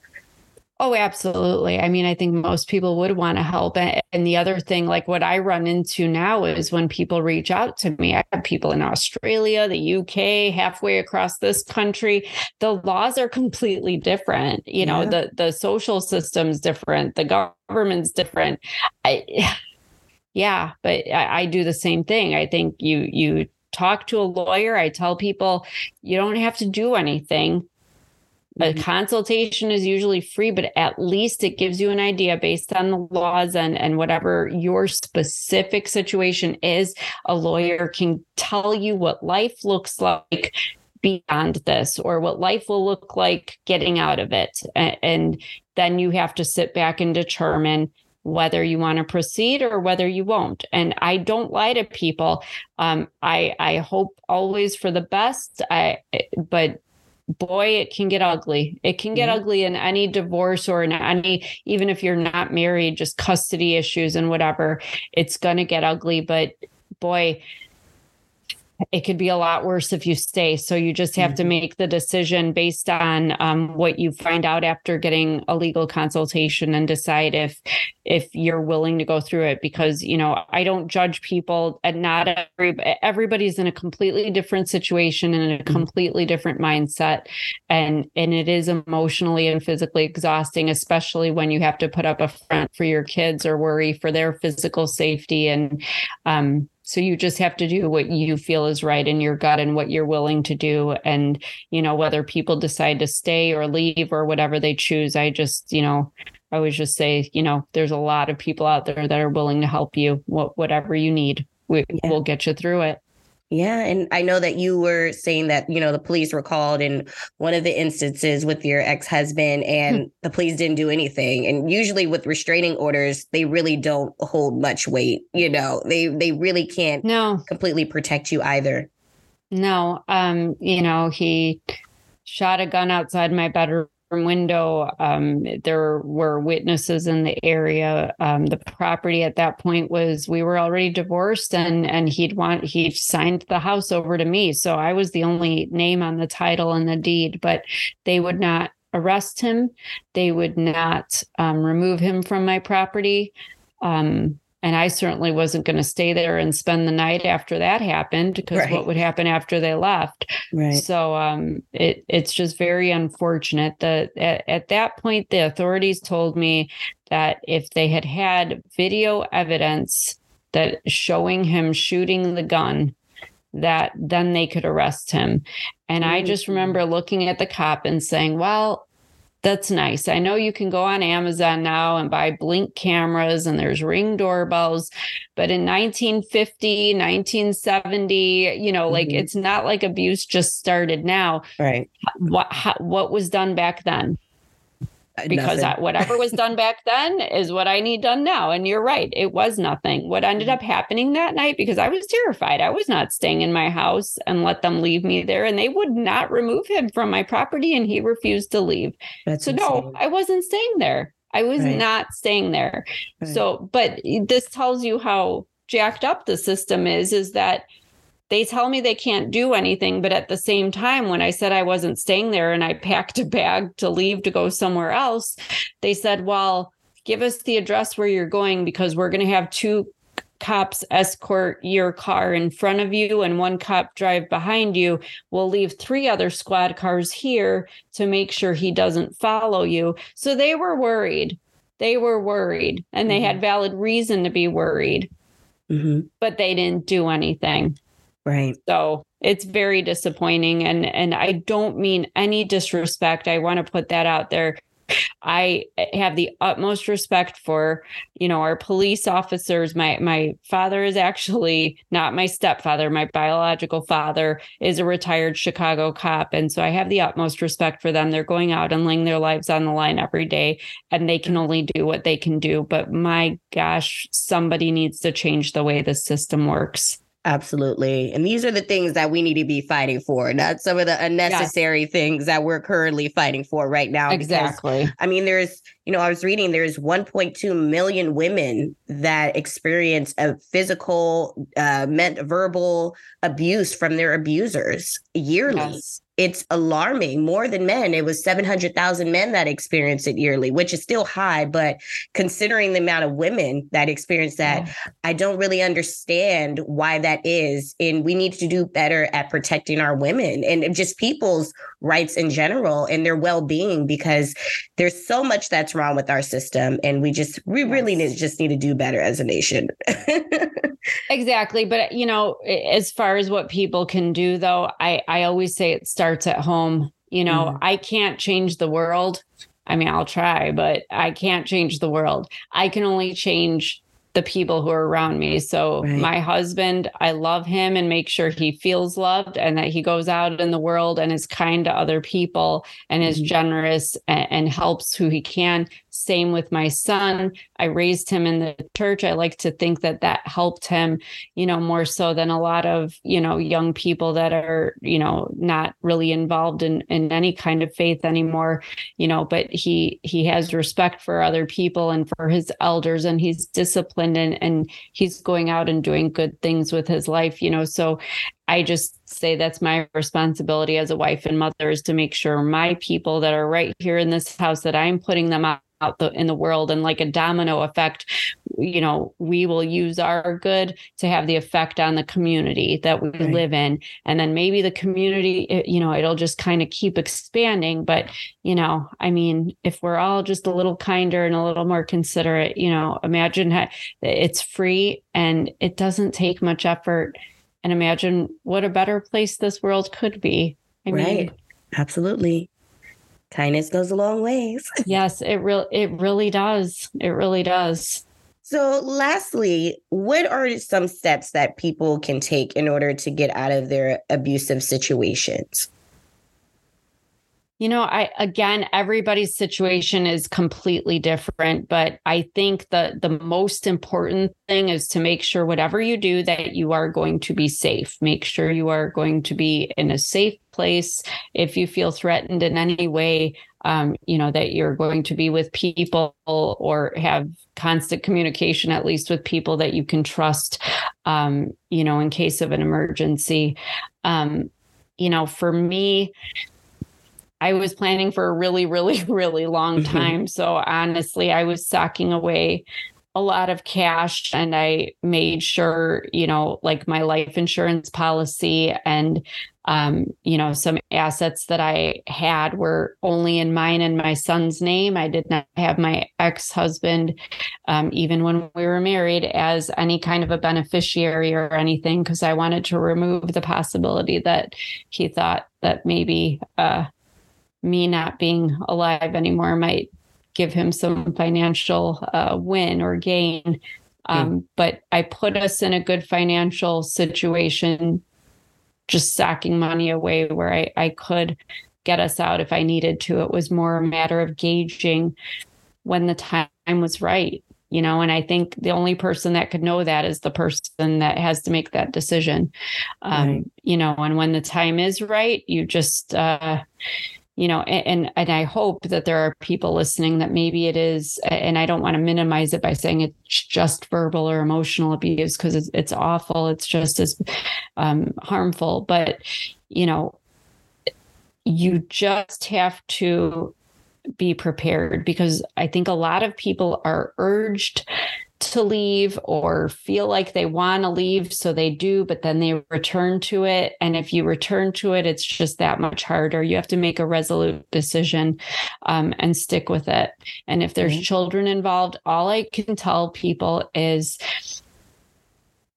Speaker 3: Oh, absolutely. I mean, I think most people would want to help. And the other thing, like what I run into now is when people reach out to me, I have people in Australia, the UK, halfway across this country. The laws are completely different. You know, the the social system's different, the government's different. I yeah, but I, I do the same thing. I think you you talk to a lawyer. I tell people you don't have to do anything a mm-hmm. consultation is usually free, but at least it gives you an idea based on the laws and, and whatever your specific situation is. A lawyer can tell you what life looks like beyond this or what life will look like getting out of it. And then you have to sit back and determine whether you want to proceed or whether you won't. And I don't lie to people. Um, I I hope always for the best. I but boy, it can get ugly. It can get mm-hmm. ugly in any divorce or in any, even if you're not married, just custody issues and whatever. It's going to get ugly. But boy, it could be a lot worse if you stay. So you just have mm-hmm. to make the decision based on um, what you find out after getting a legal consultation and decide if if you're willing to go through it. Because you know I don't judge people, and not every everybody's in a completely different situation and in a mm-hmm. completely different mindset, and and it is emotionally and physically exhausting, especially when you have to put up a front for your kids or worry for their physical safety and um, so you just have to do what you feel is right in your gut and what you're willing to do. And, you know, whether people decide to stay or leave or whatever they choose, I just, you know, I always just say, you know, there's a lot of people out there that are willing to help you, whatever you need. We, yeah. We'll get you through it.
Speaker 2: Yeah. And I know that you were saying that, you know, the police were called in one of the instances with your ex husband and hmm. the police didn't do anything. And usually with restraining orders, they really don't hold much weight. You know, they, they really can't
Speaker 3: no.
Speaker 2: completely protect you either.
Speaker 3: No. Um, you know, he shot a gun outside my bedroom window. Um, there were witnesses in the area. Um, the property at that point was we were already divorced, and and he'd want he signed the house over to me, so I was the only name on the title and the deed. But they would not arrest him. They would not um, remove him from my property. Um, and I certainly wasn't going to stay there and spend the night after that happened because right. what would happen after they left?
Speaker 2: Right.
Speaker 3: So um, it it's just very unfortunate that at, at that point the authorities told me that if they had had video evidence that showing him shooting the gun that then they could arrest him. And mm-hmm. I just remember looking at the cop and saying, well, that's nice. I know you can go on Amazon now and buy blink cameras and there's ring doorbells, but in 1950, 1970, you know, mm-hmm. like it's not like abuse just started now.
Speaker 2: Right.
Speaker 3: What how, what was done back then? Because I, whatever was done back then is what I need done now. And you're right, it was nothing. What ended mm-hmm. up happening that night, because I was terrified, I was not staying in my house and let them leave me there, and they would not remove him from my property, and he refused to leave. That's so insane. no, I wasn't staying there. I was right. not staying there. Right. So, but this tells you how jacked up the system is. Is that they tell me they can't do anything. But at the same time, when I said I wasn't staying there and I packed a bag to leave to go somewhere else, they said, well, give us the address where you're going because we're going to have two cops escort your car in front of you and one cop drive behind you. We'll leave three other squad cars here to make sure he doesn't follow you. So they were worried. They were worried and they mm-hmm. had valid reason to be worried, mm-hmm. but they didn't do anything.
Speaker 2: Right.
Speaker 3: So it's very disappointing. And, and I don't mean any disrespect. I want to put that out there. I eh, have the utmost respect for, you know, our police officers. My my father is actually not my stepfather. My biological father is a retired Chicago cop, and so I have the utmost respect for them. They're going out and laying their lives on the line every day, and they can only do what they can do. But my gosh, somebody needs to change the way the system works.
Speaker 2: Absolutely. And these are the things that we need to be fighting for, not some of the unnecessary yes. things that we're currently fighting for right now.
Speaker 3: Exactly.
Speaker 2: Because, I mean, there's, you know, I was reading there's 1.2 million women that experience a physical, uh, meant verbal abuse from their abusers yearly. Yes it's alarming more than men. It was 700,000 men that experience it yearly, which is still high, but considering the amount of women that experience that, yeah. I don't really understand why that is. And we need to do better at protecting our women and just people's rights in general and their well-being because there's so much that's wrong with our system and we just we yes. really need, just need to do better as a nation.
Speaker 3: exactly, but you know, as far as what people can do though, I I always say it starts starts at home. You know, mm. I can't change the world. I mean, I'll try, but I can't change the world. I can only change the people who are around me. So right. my husband, I love him and make sure he feels loved and that he goes out in the world and is kind to other people and is mm-hmm. generous and, and, helps who he can. Same with my son. I raised him in the church. I like to think that that helped him, you know, more so than a lot of, you know, young people that are, you know, not really involved in in any kind of faith anymore, you know, but he he has respect for other people and for his elders and he's disciplined and and he's going out and doing good things with his life, you know. So I just say that's my responsibility as a wife and mother is to make sure my people that are right here in this house that I'm putting them out out the, in the world and like a domino effect you know we will use our good to have the effect on the community that we right. live in. And then maybe the community you know it'll just kind of keep expanding but you know i mean if we're all just a little kinder and a little more considerate you know imagine how, it's free and it doesn't take much effort. And imagine what a better place this world could be.
Speaker 2: I right. Mean, absolutely kindness goes a long ways.
Speaker 3: yes, it real it really does. It really does.
Speaker 2: So, lastly, what are some steps that people can take in order to get out of their abusive situations?
Speaker 3: You know, I again everybody's situation is completely different, but I think the the most important thing is to make sure whatever you do that you are going to be safe. Make sure you are going to be in a safe place. If you feel threatened in any way, um, you know that you're going to be with people or have constant communication at least with people that you can trust um, you know in case of an emergency um, you know for me I was planning for a really, really, really long mm-hmm. time. so honestly, I was socking away a lot of cash and I made sure, you know, like my life insurance policy and um, you know, some assets that I had were only in mine and my son's name. I did not have my ex husband, um, even when we were married, as any kind of a beneficiary or anything, because I wanted to remove the possibility that he thought that maybe uh, me not being alive anymore might give him some financial uh, win or gain. Um, mm. But I put us in a good financial situation, just sacking money away where I, I could get us out if I needed to. It was more a matter of gauging when the time was right, you know, and I think the only person that could know that is the person that has to make that decision. Um, right. You know, and when the time is right, you just, uh, you know and and i hope that there are people listening that maybe it is and i don't want to minimize it by saying it's just verbal or emotional abuse because it's, it's awful it's just as um, harmful but you know you just have to be prepared because i think a lot of people are urged to leave or feel like they want to leave. So they do, but then they return to it. And if you return to it, it's just that much harder. You have to make a resolute decision um, and stick with it. And if there's children involved, all I can tell people is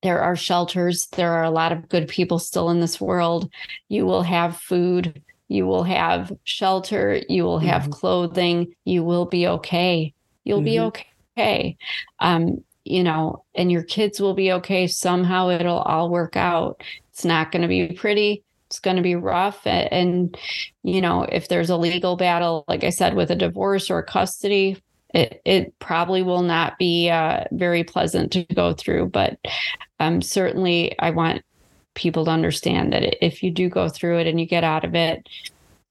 Speaker 3: there are shelters. There are a lot of good people still in this world. You will have food. You will have shelter. You will have mm-hmm. clothing. You will be okay. You'll mm-hmm. be okay okay. Um, you know, and your kids will be okay. Somehow it'll all work out. It's not going to be pretty. It's going to be rough. And, and, you know, if there's a legal battle, like I said, with a divorce or custody, it, it probably will not be uh, very pleasant to go through. But um, certainly, I want people to understand that if you do go through it and you get out of it,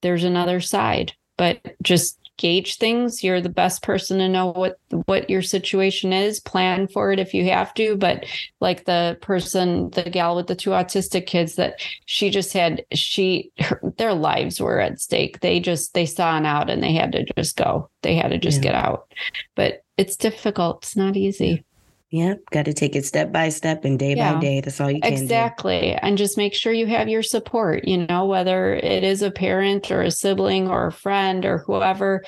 Speaker 3: there's another side. But just gauge things. You're the best person to know what what your situation is. Plan for it if you have to. But like the person the gal with the two autistic kids that she just had she her, their lives were at stake. They just they saw an out and they had to just go. They had to just yeah. get out. But it's difficult. It's not easy
Speaker 2: yeah, got to take it step by step and day yeah, by day. That's all you can do.
Speaker 3: exactly.
Speaker 2: Do.
Speaker 3: And just make sure you have your support, you know, whether it is a parent or a sibling or a friend or whoever,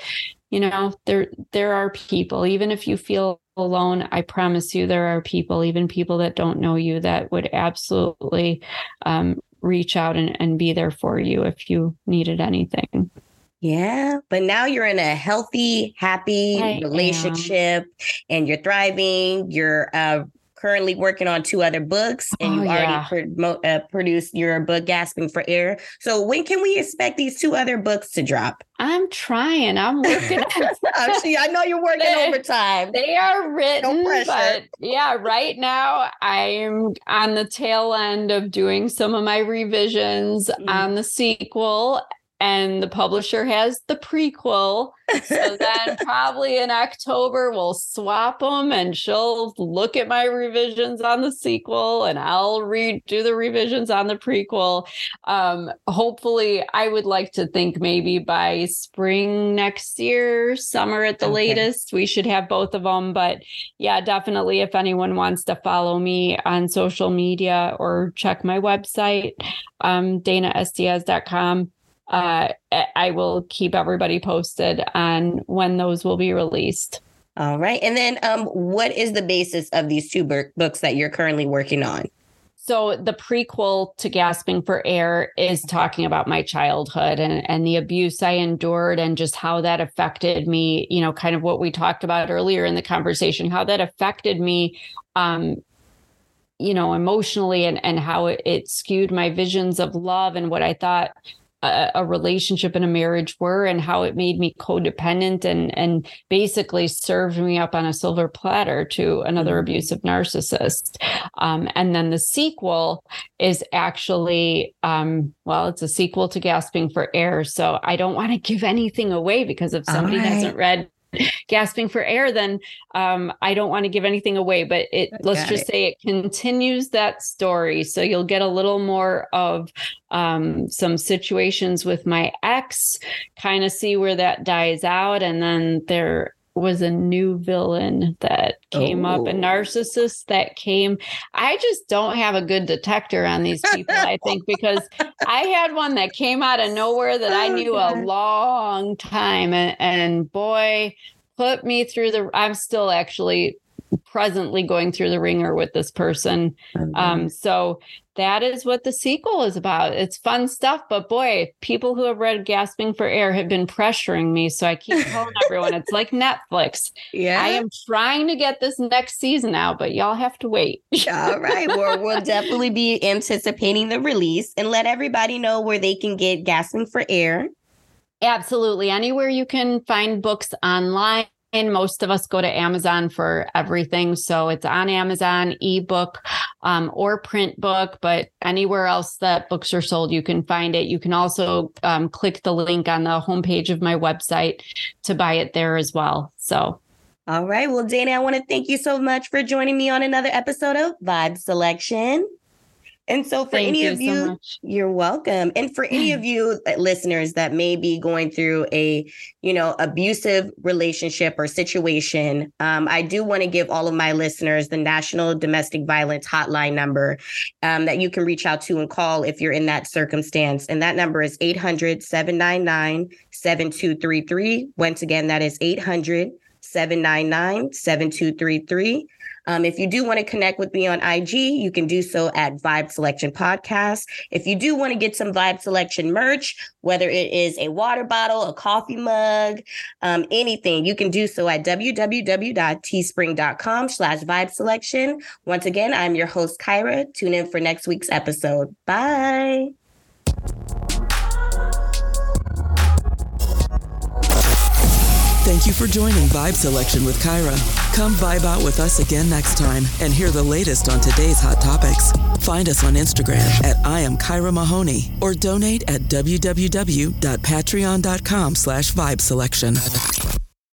Speaker 3: you know, there there are people, even if you feel alone, I promise you there are people, even people that don't know you that would absolutely um, reach out and, and be there for you if you needed anything.
Speaker 2: Yeah, but now you're in a healthy, happy I relationship am. and you're thriving. You're uh, currently working on two other books and oh, you already yeah. uh, produced your book, Gasping for Air. So, when can we expect these two other books to drop?
Speaker 3: I'm trying. I'm working.
Speaker 2: Actually, I know you're working they, overtime.
Speaker 3: They are written, no but yeah, right now I'm on the tail end of doing some of my revisions mm. on the sequel and the publisher has the prequel. So then probably in October we'll swap them and she'll look at my revisions on the sequel and I'll redo the revisions on the prequel. Um, hopefully I would like to think maybe by spring next year, summer at the okay. latest, we should have both of them. But yeah, definitely if anyone wants to follow me on social media or check my website, um, danasdiaz.com uh, I will keep everybody posted on when those will be released.
Speaker 2: All right. And then um, what is the basis of these two books that you're currently working on?
Speaker 3: So the prequel to Gasping for Air is talking about my childhood and, and the abuse I endured and just how that affected me, you know, kind of what we talked about earlier in the conversation, how that affected me um, you know, emotionally and, and how it, it skewed my visions of love and what I thought a, a, relationship and a marriage were and how it made me codependent and and basically served me up on a silver platter to another mm-hmm. abusive narcissist um, and then the sequel is actually um, well it's a sequel to gasping for air so i don't want to give anything away because if somebody right. hasn't read gasping for air, then um, I don't want to give anything away, but it let's just it. say it continues that story. So you'll get a little more of um, some situations with my ex, kind of see where that dies out, and then there was a new villain that came oh. up, a oh. narcissist that came. I just don't have a good detector on these people, I think, because I had one that came out of nowhere that I oh, knew a long time. And, and boy, put me through the, I'm still actually presently going through the ringer with this person. Um, so that is what the sequel is about. It's fun stuff, but boy, people who have read Gasping for Air have been pressuring me. So I keep telling everyone it's like Netflix. Yeah. I am trying to get this next season out, but y'all have to wait.
Speaker 2: All right. Well, we'll definitely be anticipating the release and let everybody know where they can get Gasping for Air.
Speaker 3: Absolutely. Anywhere you can find books online and most of us go to Amazon for everything. So it's on Amazon, ebook, um, or print book, but anywhere else that books are sold, you can find it. You can also um, click the link on the homepage of my website to buy it there as well. So.
Speaker 2: All right. Well, Dana, I want to thank you so much for joining me on another episode of Vibe Selection. And so, for
Speaker 3: Thank
Speaker 2: any
Speaker 3: you
Speaker 2: of
Speaker 3: so
Speaker 2: you,
Speaker 3: much.
Speaker 2: you're welcome. And for any of you uh, listeners that may be going through a, you know, abusive relationship or situation, um, I do want to give all of my listeners the National Domestic Violence Hotline number um, that you can reach out to and call if you're in that circumstance. And that number is 800 799 7233. Once again, that is 800 799 7233. Um, if you do want to connect with me on IG, you can do so at Vibe Selection Podcast. If you do want to get some Vibe Selection merch, whether it is a water bottle, a coffee mug, um, anything, you can do so at www.teespring.com slash Vibe Selection. Once again, I'm your host, Kyra. Tune in for next week's episode. Bye.
Speaker 1: Thank you for joining Vibe Selection with Kyra. Come vibe out with us again next time and hear the latest on today's hot topics. Find us on Instagram at I am Kyra Mahoney or donate at www.patreon.com slash vibe selection.